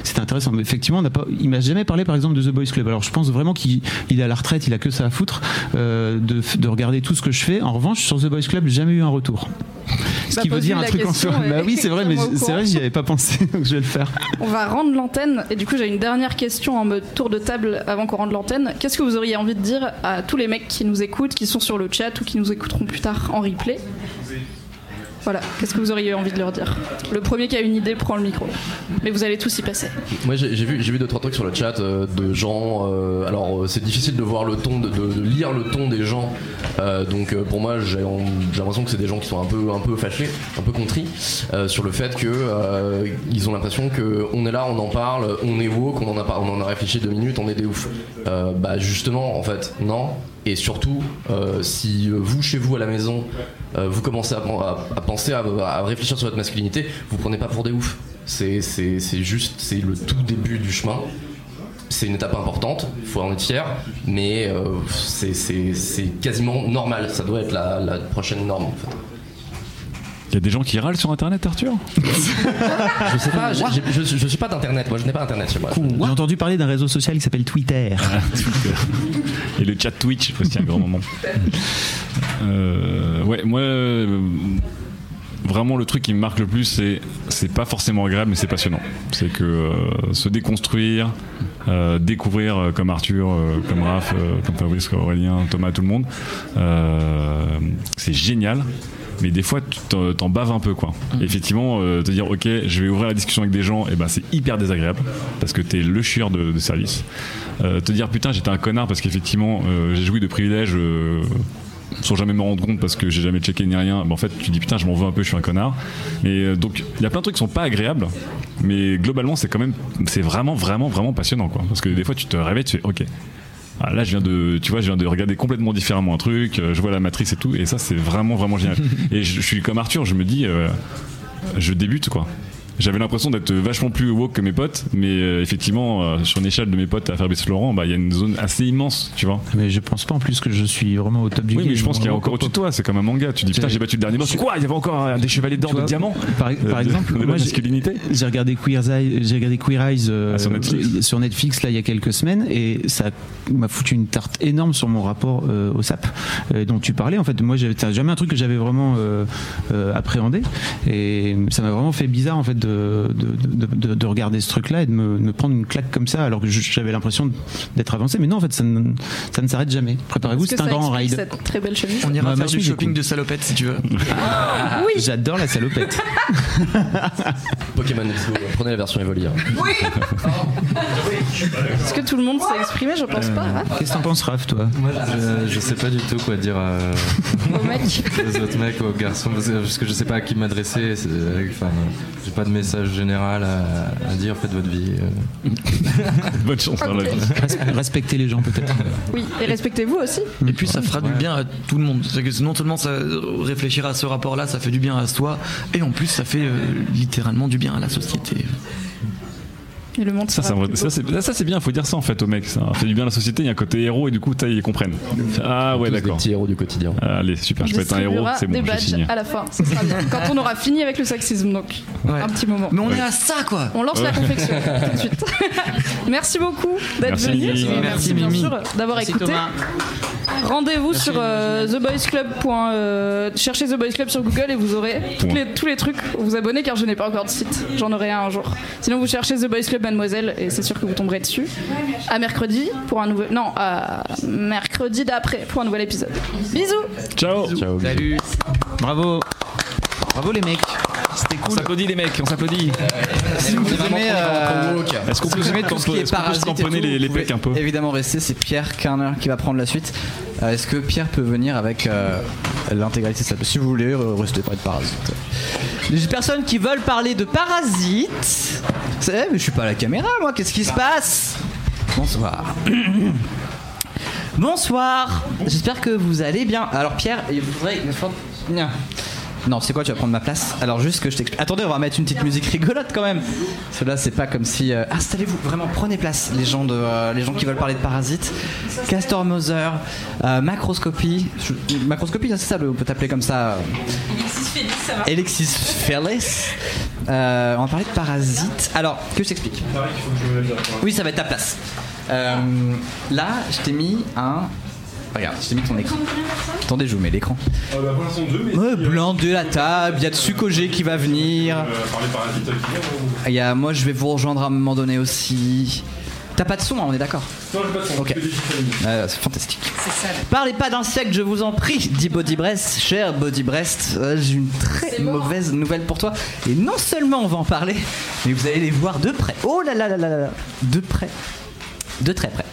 c'était intéressant. Mais effectivement, on n'a pas, il m'a jamais parlé par exemple de The Boys Club. Alors je pense vraiment qu'il il est à la retraite, il a que ça à foutre euh, de, de regarder tout ce que je fais. En revanche, sur The Boys Club, j'ai jamais eu un retour. Ce Bah, qui veut dire un truc en soi. Bah oui, c'est vrai, mais c'est vrai, j'y avais pas pensé, donc je vais le faire. On va rendre l'antenne et du coup j'ai une dernière question en mode tour de table avant qu'on rende l'antenne. Qu'est-ce que vous auriez envie de dire à tous les mecs qui nous écoutent, qui sont sur le chat ou qui nous écouteront plus tard en replay? Voilà, qu'est-ce que vous auriez envie de leur dire? Le premier qui a une idée prend le micro. Mais vous allez tous y passer. Moi j'ai vu, j'ai vu deux trois trucs sur le chat euh, de gens. euh, alors euh, c'est difficile de voir le ton, de, lire le ton des gens. Donc pour moi j'ai l'impression que c'est des gens qui sont un peu un peu fâchés, un peu contris sur le fait que euh, ils ont l'impression que on est là, on en parle, on est woke, on en a on en a réfléchi deux minutes, on est des ouf. Euh, bah justement en fait non. Et surtout, euh, si euh, vous, chez vous, à la maison, euh, vous commencez à, penser, à, réfléchir sur votre masculinité, vous prenez pas pour des oufs. C'est juste, c'est le tout début du chemin. C'est une étape importante, il faut en être fier, mais c'est quasiment normal. Ça doit être la, la prochaine norme en fait. Il y a des gens qui râlent sur internet, Arthur Je sais pas, j'ai- j'ai- je, je suis pas d'internet, moi je n'ai pas internet chez moi. J'ai entendu parler d'un réseau social qui s'appelle Twitter. Et le chat Twitch aussi un grand moment. Euh, ouais, moi, euh, vraiment le truc qui me marque le plus, c'est c'est pas forcément agréable, mais c'est passionnant. C'est que euh, se déconstruire, euh, découvrir euh, comme Arthur, euh, comme Raph, euh, comme Fabrice, comme Aurélien, Thomas, tout le monde, euh, c'est génial. Mais des fois, tu t'en- baves un peu, quoi. Et effectivement, euh, te dire, ok, je vais ouvrir la discussion avec des gens, et ben c'est hyper désagréable parce que t'es le chieur de, de service. Euh, te dire, putain, j'étais un connard parce qu'effectivement, euh, j'ai joui de privilèges. euh, sans jamais me rendre compte parce que j'ai jamais checké ni rien. Bah, en fait, tu dis putain, je m'en veux un peu, je suis un connard. Et euh, donc, il y a plein de trucs qui sont pas agréables, mais globalement, c'est quand même, c'est vraiment, vraiment, vraiment passionnant, quoi. Parce que des fois, tu te réveilles, tu fais ok. Ah, là, je viens de, tu vois, je viens de regarder complètement différemment un truc. euh, Je vois la matrice et tout, et ça, c'est vraiment, vraiment génial. et je, je suis comme Arthur, je me dis, euh, je débute, quoi. J'avais l'impression d'être vachement plus woke que mes potes, mais euh, effectivement, euh, sur une échelle de mes potes à Fabrice Laurent, bah, il y a une zone assez immense, tu vois. Mais je pense pas en plus que je suis vraiment au top du Oui, game. mais je pense qu'il y a encore au-dessus de toi, c'est comme un manga. Tu dis putain, j'ai battu le dernier boss. Quoi Il y avait encore des chevaliers d'or de vois, diamant Par, par Euh, exemple, de moi j'ai- masculinité. j'ai regardé Queer Eyes, j'ai regardé Queer Eyes Ah, sur Netflix. sur Netflix, là il y a quelques semaines et ça m'a foutu une tarte énorme sur mon rapport euh, au SAP dont tu parlais. En fait, moi j'avais jamais un truc que j'avais vraiment appréhendé et ça m'a vraiment fait bizarre en fait de, de, de, de- de regarder ce truc-là et de me, de me prendre une claque comme ça alors que j'avais l'impression d'être avancé. Mais non, en fait, ça ne, ça ne s'arrête jamais. Préparez-vous, c'est un grand ride. cette très belle chemise On ira Bah, faire du shopping de salopette si tu veux. Oui. J'adore la salopette. Pokémon prenez la version Evoli. hein? Est-ce que tout le monde s'est exprimé? Je pense pas. Raph Qu'est-ce que t'en penses, Raph, toi? Moi, je, je sais pas du tout quoi dire euh, aux autres mecs, aux garçons, parce que, je sais pas à qui m'adresser. Enfin, j'ai pas de message général à, à dire. Faites votre vie. euh. Bonne chance dans la vie. Res- Respectez les gens peut-être. Oui, et respectez-vous aussi. Et puis ça fera du bien à tout le monde. Que non seulement ça, réfléchir à ce rapport-là, ça fait du bien à soi, et en plus ça fait euh, littéralement du bien à la société. Le Ça, c'est ça, c'est bien, faut dire ça en fait aux mecs. Ça fait du bien à la société, il y a un côté héros et du coup, t'as, ils comprennent. Ah ouais, d'accord. petits héros du quotidien. Allez, super, je peux être un héros, c'est bon, des badges à la fin, ce sera bien. Quand on aura fini avec le sexisme, donc Ouais. un petit moment. Mais on Ouais. est à ça quoi On lance la confection tout de suite. Merci beaucoup d'être venu. Merci, bien Mimi. sûr d'avoir écouté. Thomas. Rendez-vous sur euh, theboysclub. euh, cherchez The Boys Club sur Google et vous aurez toutes les- tous les trucs. Vous abonnez car je n'ai pas encore de site. J'en aurai un un jour. Sinon vous cherchez The Boys Club Mademoiselle et c'est sûr que vous tomberez dessus. À mercredi pour un nouvel. Non, à mercredi d'après pour un nouvel épisode. Bisous. Ciao Ciao. Salut. Bravo. Bravo les mecs. C'était On cool. s'applaudit les mecs, on s'applaudit. Si vous aimez, Est-ce qu'on peut tout ce qui est est-ce qu'on peut parasite les, pecs un peu Évidemment rester, c'est Pierre Kerner qui va prendre la suite. Euh, Est-ce que Pierre peut venir avec euh, l'intégralité de Si vous voulez, restez pas de parasite. Les personnes qui veulent parler de parasites. C'est mais je suis pas à la caméra moi, qu'est-ce qui se passe? Bonsoir. Bonsoir. J'espère que vous allez bien. Alors Pierre, il faudrait non, c'est quoi, tu vas prendre ma place Alors juste que je t'explique. Attendez, on va mettre une petite musique rigolote quand même. Cela, c'est pas comme si. euh, Installez-vous, vraiment, prenez place, les gens de, euh, les gens qui veulent parler de parasites. Castor Moser, euh, macroscopie. Je- Macroscopie, c'est ça, on peut t'appeler comme ça. euh, Alexis Fearless. Euh, on va parler de parasites. Alors, que je t'explique Oui, ça va être ta place. Euh, là, je t'ai mis un. Regarde, je t'ai mis ton écran. Attendez, je vous mets l'écran. Ouais, blanc de la table, il y a Tsukogé qui va venir. Il y a, moi, je vais vous rejoindre à un moment donné aussi. T'as pas de son, hein, on est d'accord Non, j'ai pas de son. Ok. Euh, c'est fantastique. Parlez pas d'insectes, je vous en prie, dit Body Breast. Cher Body Breast, euh, j'ai une très mauvaise nouvelle pour toi. Et non seulement on va en parler, mais vous allez les voir de près. Oh là là là là là là. De près. De très près.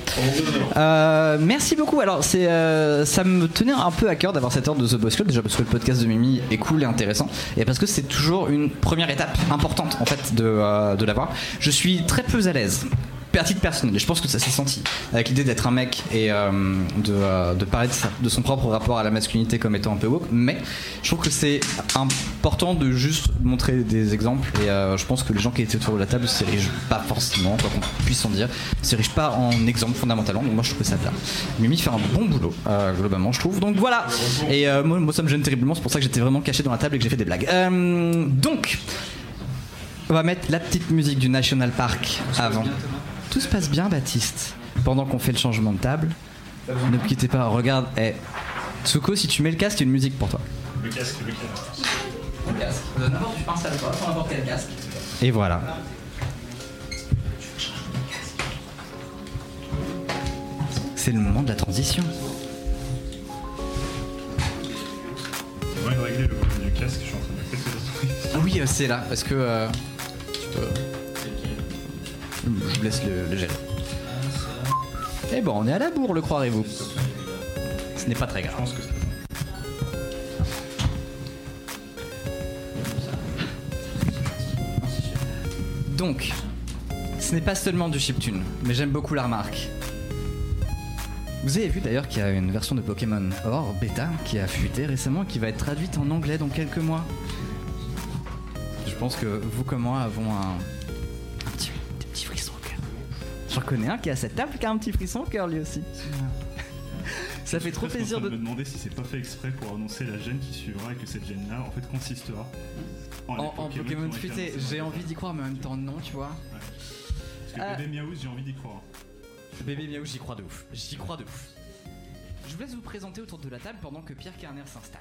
Euh, merci beaucoup. Alors, euh, ça me tenait un peu à cœur d'avoir cette heure de The Boys Club, déjà parce que le podcast de Mimi est cool et intéressant, et parce que c'est toujours une première étape importante en fait de, euh, de l'avoir. Je suis très peu à l'aise. À titre personnel, et je pense que ça s'est senti avec l'idée d'être un mec et euh, de, euh, de parler de, son propre rapport à la masculinité comme étant un peu woke, mais je trouve que c'est important de juste montrer des exemples et euh, je pense que les gens qui étaient autour de la table ne s'érigent pas forcément, quoi qu'on puisse en dire, ne s'érigent pas en exemple fondamentalement, donc moi je trouve ça bien. Mimi fait un bon boulot, globalement je trouve, donc voilà. Et moi, ça me gêne terriblement, c'est pour ça que j'étais vraiment caché dans la table et que j'ai fait des blagues. Donc, on va mettre la petite musique du National Park avant. Tout se passe bien, Baptiste. Pendant qu'on fait le changement de table, ne quittez pas. Regarde, eh, Tsuko, si tu mets le casque, il y a une musique pour toi. Le casque, le casque. N'importe quel casque. Et voilà. C'est le moment de la transition. Ouais, régler le casque, je suis en train de le Ah oui, euh, c'est là, parce que. euh, tu peux- vous laisse le, le gérer. Eh bon, on est à la bourre, le croirez-vous Ce n'est pas très grave. Donc, ce n'est pas seulement du chiptune, mais j'aime beaucoup la remarque. Vous avez vu d'ailleurs qu'il y a une version de Pokémon Or bêta qui a fuité récemment et qui va être traduite en anglais dans quelques mois. Je pense que vous comme moi avons un J'en connais un qui est à cette table qui a un petit frisson au cœur lui aussi. Ça fait trop plaisir de. me demander si c'est pas fait exprès pour annoncer la gêne qui suivra et que cette gêne-là en fait consistera en, En, les en Pokémon futé, j'ai envie d'y croire, mais en même temps non, tu vois. Parce que Ah. bébé Miaouz, j'ai envie d'y croire. Bébé Miaou, j'y crois de ouf. J'y crois de ouf. Je vous laisse vous présenter autour de la table pendant que Pierre Kerner s'installe.